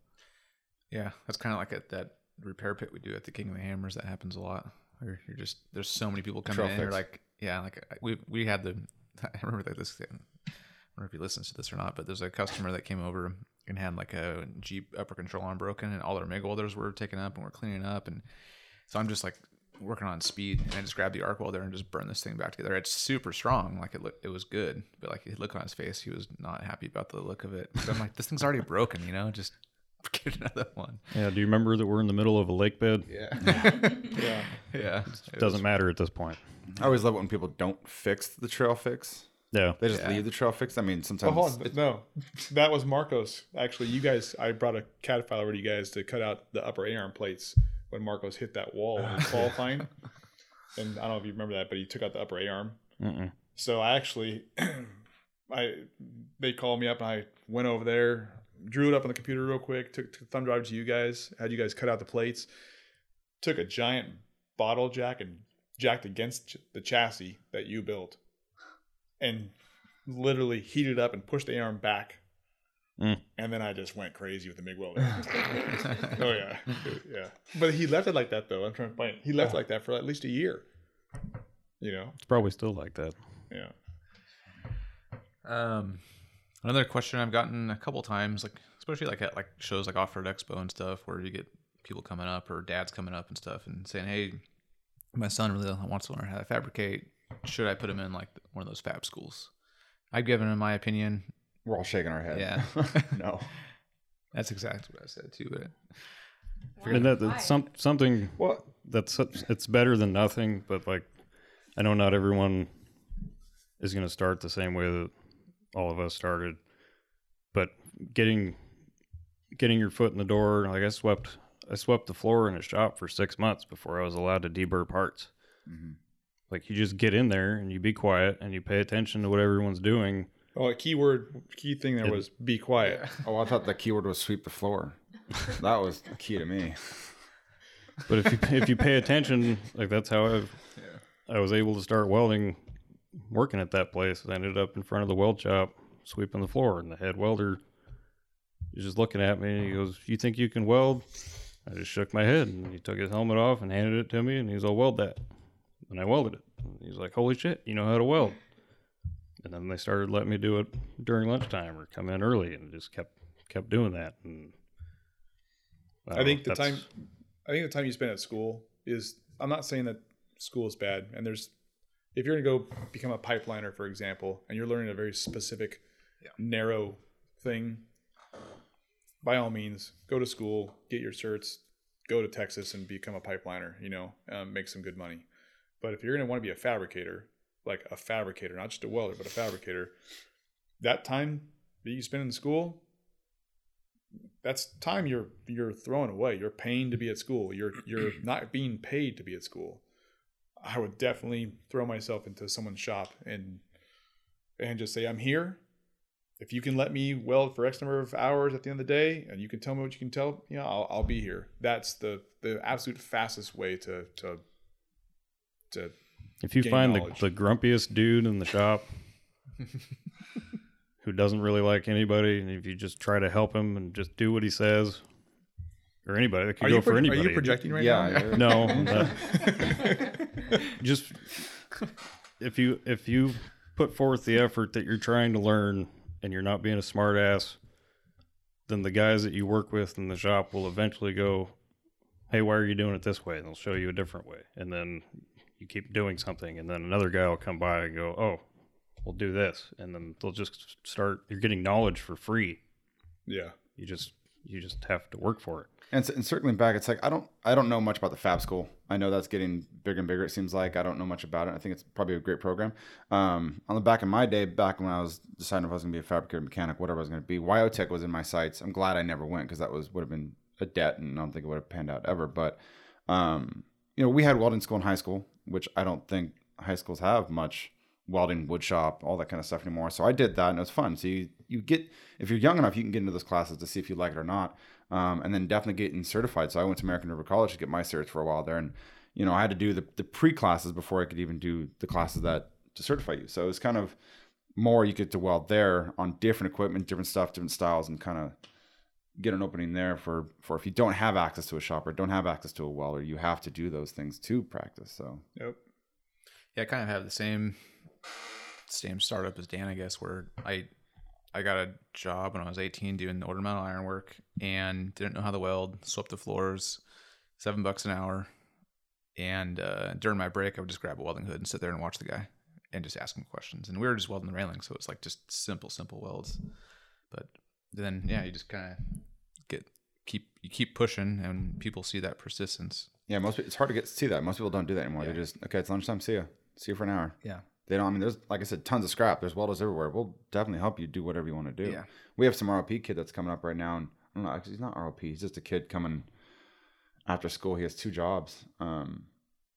yeah, that's kind of like at that repair pit we do at the King of the Hammers. That happens a lot. Where you're just there's so many people coming Trail in. You're like, yeah, like we we had the [laughs] I remember like this. Thing. I don't know if he listens to this or not, but there's a customer that came over and had like a Jeep upper control arm broken, and all their MIG welders were taken up and we're cleaning up, and so I'm just like working on speed, and I just grabbed the arc welder and just burned this thing back together. It's super strong, like it look, it was good, but like the look on his face, he was not happy about the look of it. So I'm like, this thing's already broken, you know, just [laughs] get another one. Yeah, do you remember that we're in the middle of a lake bed? [laughs] Yeah, Yeah. yeah. It doesn't matter at this point. I always love it when people don't fix the trail fix. Yeah. They just Yeah. leave the trail fix. I mean, Oh, sometimes hold on. it's- No, [laughs] that was Marcos. Actually, you guys, I brought a CAD file over to you guys to cut out the upper A arm plates when Marcos hit that wall oh, he was qualifying. [laughs] And I don't know if you remember that, but he took out the upper A arm. Mm-mm. So I actually, [clears throat] I they called me up and I went over there, drew it up on the computer real quick, took, took the thumb drive to you guys, had you guys cut out the plates, took a giant bottle jack and jacked against ch- the chassis that you built, and literally heated up and pushed the arm back. Mm. And then I just went crazy with the MIG welder. [laughs] oh yeah, yeah. But he left it like that though. I'm trying to find. He left it like that for at least a year. You know. It's probably still like that. Yeah. Um, another question I've gotten a couple times, like especially like at like shows like Off Road Expo and stuff, where you get people coming up or dads coming up and stuff and saying, "Hey, my son really wants to learn how to fabricate. Should I put him in like one of those fab schools?" I've given him my opinion. We're all shaking our head. Yeah. [laughs] no. [laughs] That's exactly what I said too. But And that, that's some, something Well, that's it's better than nothing but like i know not everyone is going to start the same way that all of us started but getting getting your foot in the door like i swept i swept the floor in a shop for six months before i was allowed to deburr parts mm-hmm. like you just get in there and you be quiet and you pay attention to what everyone's doing Oh, a key word, key thing there was be quiet. oh, I thought the keyword was sweep the floor. that was key to me. [laughs] but if you if you pay attention like that's how i i was able to start welding working at that place i ended up in front of the weld shop sweeping the floor and the head welder is just looking at me and he goes you think you can weld i just shook my head and he took his helmet off and handed it to me and he's all weld that and i welded it and he's like holy shit you know how to weld and then they started letting me do it during lunchtime or come in early, and just kept kept doing that. And I, don't think know, the time, I think the time you spend at school is. I'm not saying that school is bad, and there's, if you're gonna go become a pipeliner, for example, and you're learning a very specific, narrow thing, by all means, go to school, get your certs, go to Texas and become a pipeliner. You know, um, make some good money. But if you're gonna want to be a fabricator, like a fabricator, not just a welder, but a fabricator, that time that you spend in school, that's time you're you're throwing away. You're paying to be at school. You're you're [clears throat] not being paid to be at school. I would definitely throw myself into someone's shop and and just say I'm here. If you can let me weld for X number of hours at the end of the day, and you can tell me what you can tell, you know, I'll, I'll be here. That's the the absolute fastest way to to to If you gain find the, knowledge. the grumpiest dude in the shop [laughs] who doesn't really like anybody, and if you just try to help him and just do what he says, or anybody, that could Are go you, for pro- are you projecting right yeah, now? you're- No, that- [laughs] uh, [laughs] just if you if you put forth the effort that you're trying to learn and you're not being a smart ass, then the guys that you work with in the shop will eventually go, "Hey, why are you doing it this way?" And they'll show you a different way, and then you keep doing something, and then another guy will come by and go, "Oh, we'll do this," and then they'll just start. You're getting knowledge for free. Yeah. You just you just have to work for it. And, and circling back, it's like I don't I don't know much about the Fab School. I know that's getting bigger and bigger. It seems like I don't know much about it. I think it's probably a great program. Um, on the back of my day, back when I was deciding if I was going to be a fabricator, mechanic, whatever I was going to be, Wyotech was in my sights. I'm glad I never went because that was would have been a debt, and I don't think it would have panned out ever. But um, you know, we had welding school in high school, which I don't think high schools have much welding, wood shop, all that kind of stuff anymore. So I did that, and it was fun. So you you get if you're young enough, you can get into those classes to see if you like it or not, um, and then definitely getting certified. So I went to American River College to get my certs for a while there, and you know I had to do the the pre classes before I could even do the classes that to certify you. So it was kind of more you get to weld there on different equipment, different stuff, different styles, and kind of get an opening there for for if you don't have access to a shop or don't have access to a welder, you have to do those things to practice. So Yep. Yeah, I kind of have the same same startup as Dan, I guess, where I I got a job when I was 18 doing ornamental iron work and didn't know how to weld, swept the floors, seven bucks an hour. And uh, during my break, I would just grab a welding hood and sit there and watch the guy and just ask him questions. And we were just welding the railing, so it's like just simple, simple welds. Then, yeah, you just kind of get keep you keep pushing, and people see that persistence. yeah, most it's hard to get see that. Most people don't do that anymore. They Yeah. just okay, it's lunchtime. See you. See you for an hour. Yeah, They don't. I mean, there's like I said, tons of scrap. There's welders everywhere. We'll definitely help you do whatever you want to do. Yeah. We have some ROP kid that's coming up right now, and I don't know. He's not ROP. He's just a kid coming after school. He has two jobs, um,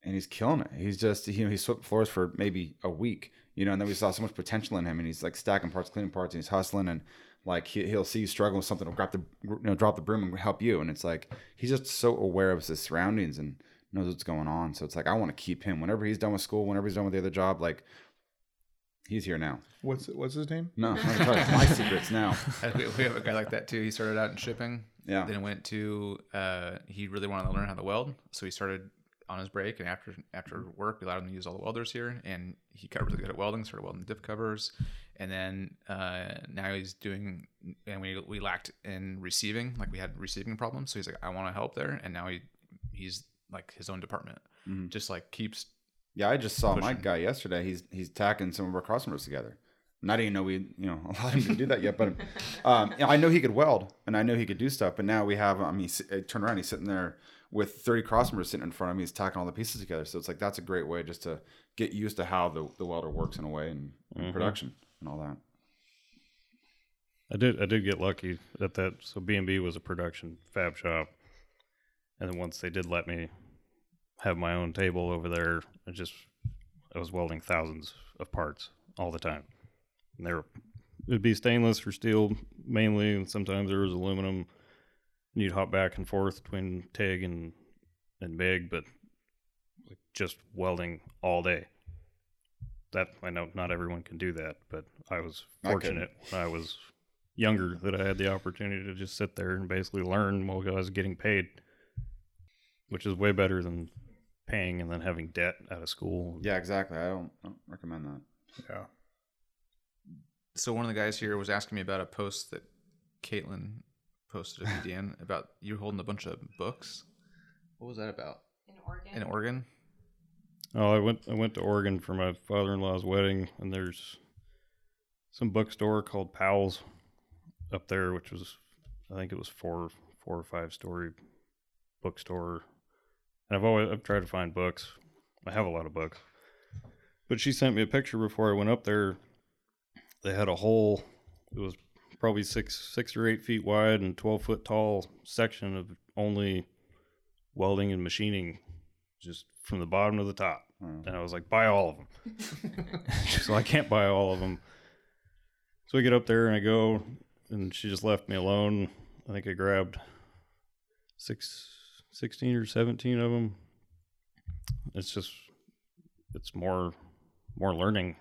and he's killing it. He's just you know he swept floors for maybe a week, you know, and then we saw so much potential in him, and he's like stacking parts, cleaning parts, and he's hustling, and like he, he'll see you struggling with something, he'll grab the you know drop the broom and help you, and it's like he's just so aware of his surroundings and knows what's going on. So it's like I want to keep him whenever he's done with school, whenever he's done with the other job, like he's here now. What's what's his name? No, I'm gonna tell you [laughs] my secrets now. [laughs] we we have a guy like that too. He started out in shipping. Yeah. Then went to. Uh, he really wanted to learn how to weld, so he started on his break. And after after work, we allowed him to use all the welders here, and he got really good at welding. Started welding diff covers, and then uh, now he's doing. And we we lacked in receiving, like we had receiving problems. So he's like, I want to help there, and now he he's like his own department. Just like keeps. Yeah, I just saw my guy yesterday. He's he's tacking some of our customers together. And I didn't even know we you know [laughs] allowed him to do that yet, but um, I know he could weld and I know he could do stuff. But now we have I mean, turn around, he's sitting there with thirty crossmembers sitting in front of me. He's tacking all the pieces together. So it's like that's a great way just to get used to how the, the welder works in a way and, and production and all that. I did I did get lucky at that. So B and B was a production fab shop, and then once they did let me have my own table over there, I just I was welding thousands of parts all the time. And they were it'd be stainless or steel mainly, and sometimes there was aluminum. And you'd hop back and forth between TIG and and MIG, but just welding all day. That I know not everyone can do that, but I was I fortunate when I was younger that I had the opportunity to just sit there and basically learn while I was getting paid, which is way better than paying and then having debt out of school. Yeah, exactly. I don't, I don't recommend that. Yeah. So one of the guys here was asking me about a post that Caitlin posted of you, Dan, about you holding a bunch of books. What was that about? In Oregon. In Oregon? Oh, I went I went to Oregon for my father-in-law's wedding, and there's some bookstore called Powell's up there, which was I think it was four four or five story bookstore. And I've always I've tried to find books. I have a lot of books, but she sent me a picture before I went up there. They had a whole it was probably six six or eight feet wide and twelve foot tall section of only welding and machining, just from the bottom to the top. Mm. And I was like, buy all of them. [laughs] [laughs] She's like, I can't buy all of them. So I get up there and I go, and she just left me alone. I think I grabbed six, 16 or 17 of them. It's just, it's more, more learning.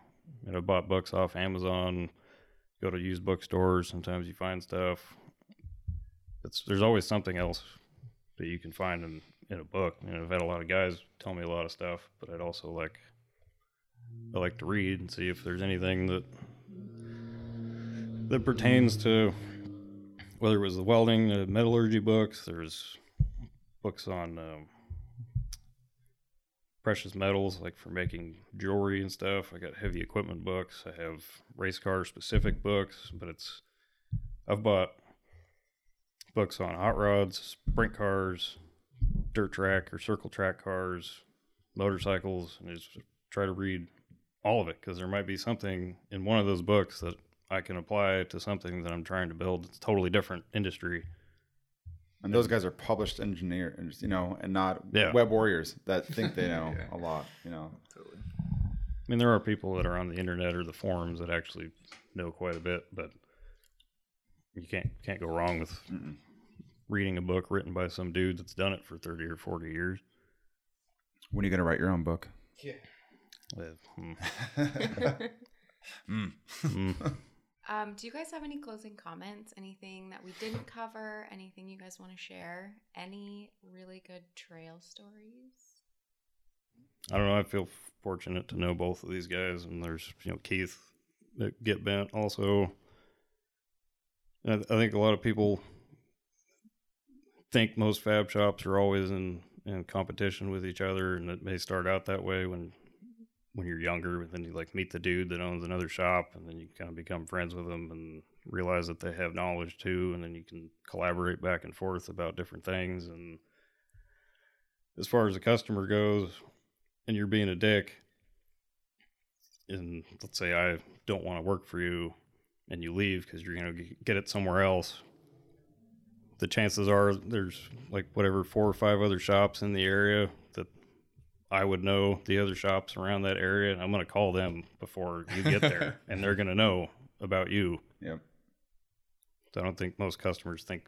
And I bought books off Amazon, go to used bookstores. Sometimes you find stuff. It's, there's always something else that you can find in, in a book. You know, I've had a lot of guys tell me a lot of stuff, but I'd also like I like to read and see if there's anything that that pertains to whether it was the welding, the metallurgy books. There's books on um, precious metals, like for making jewelry and stuff. I got heavy equipment books. I have race car specific books, but it's I've bought books on hot rods, sprint cars, dirt track or circle track cars, motorcycles, and just try to read all of it because there might be something in one of those books that I can apply to something that I'm trying to build. It's a totally different industry. And those guys are published engineers, you know, and not Yeah. web warriors that think they [laughs] know Yeah. a lot, you know. Totally. I mean, there are people that are on the internet or the forums that actually know quite a bit, but you can't can't go wrong with reading a book written by some dude that's done it for 30 or 40 years. When are you going to write your own book? Uh, hmm. [laughs] [laughs] Mm. Mm. [laughs] Um, do you guys have any closing comments? Anything that we didn't cover? Anything you guys want to share? Any really good trail stories? I don't know. I feel fortunate to know both of these guys, and there's you know Keith at Get Bent also. I, I think a lot of people think most fab shops are always in, in competition with each other, and it may start out that way when when you're younger, but then you like meet the dude that owns another shop, and then you kind of become friends with them and realize that they have knowledge too, and then you can collaborate back and forth about different things. And as far as the customer goes, and you're being a dick, and let's say I don't want to work for you, and you leave because you're going to get it somewhere else, the chances are there's like whatever four or five other shops in the area that I would know the other shops around that area, and I'm going to call them before you get there, [laughs] and they're going to know about you. Yep. So I don't think most customers think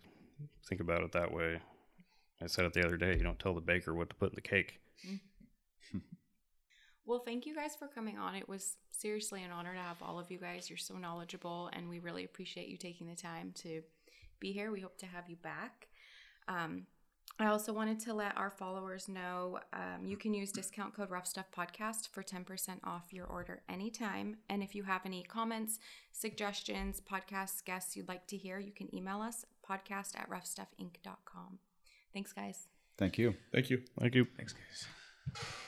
think about it that way. I said it the other day. You don't tell the baker what to put in the cake. Mm-hmm. [laughs] Well, thank you guys for coming on. It was seriously an honor to have all of you guys. You're so knowledgeable, and we really appreciate you taking the time to be here. We hope to have you back. Um, I also wanted to let our followers know um, you can use discount code Ruff Stuff Podcast for 10% off your order anytime. And if you have any comments, suggestions, podcasts, guests you'd like to hear, you can email us podcast at ruffstuffinc.com. Thanks, guys. Thank you. Thank you. Thank you. Thanks, guys.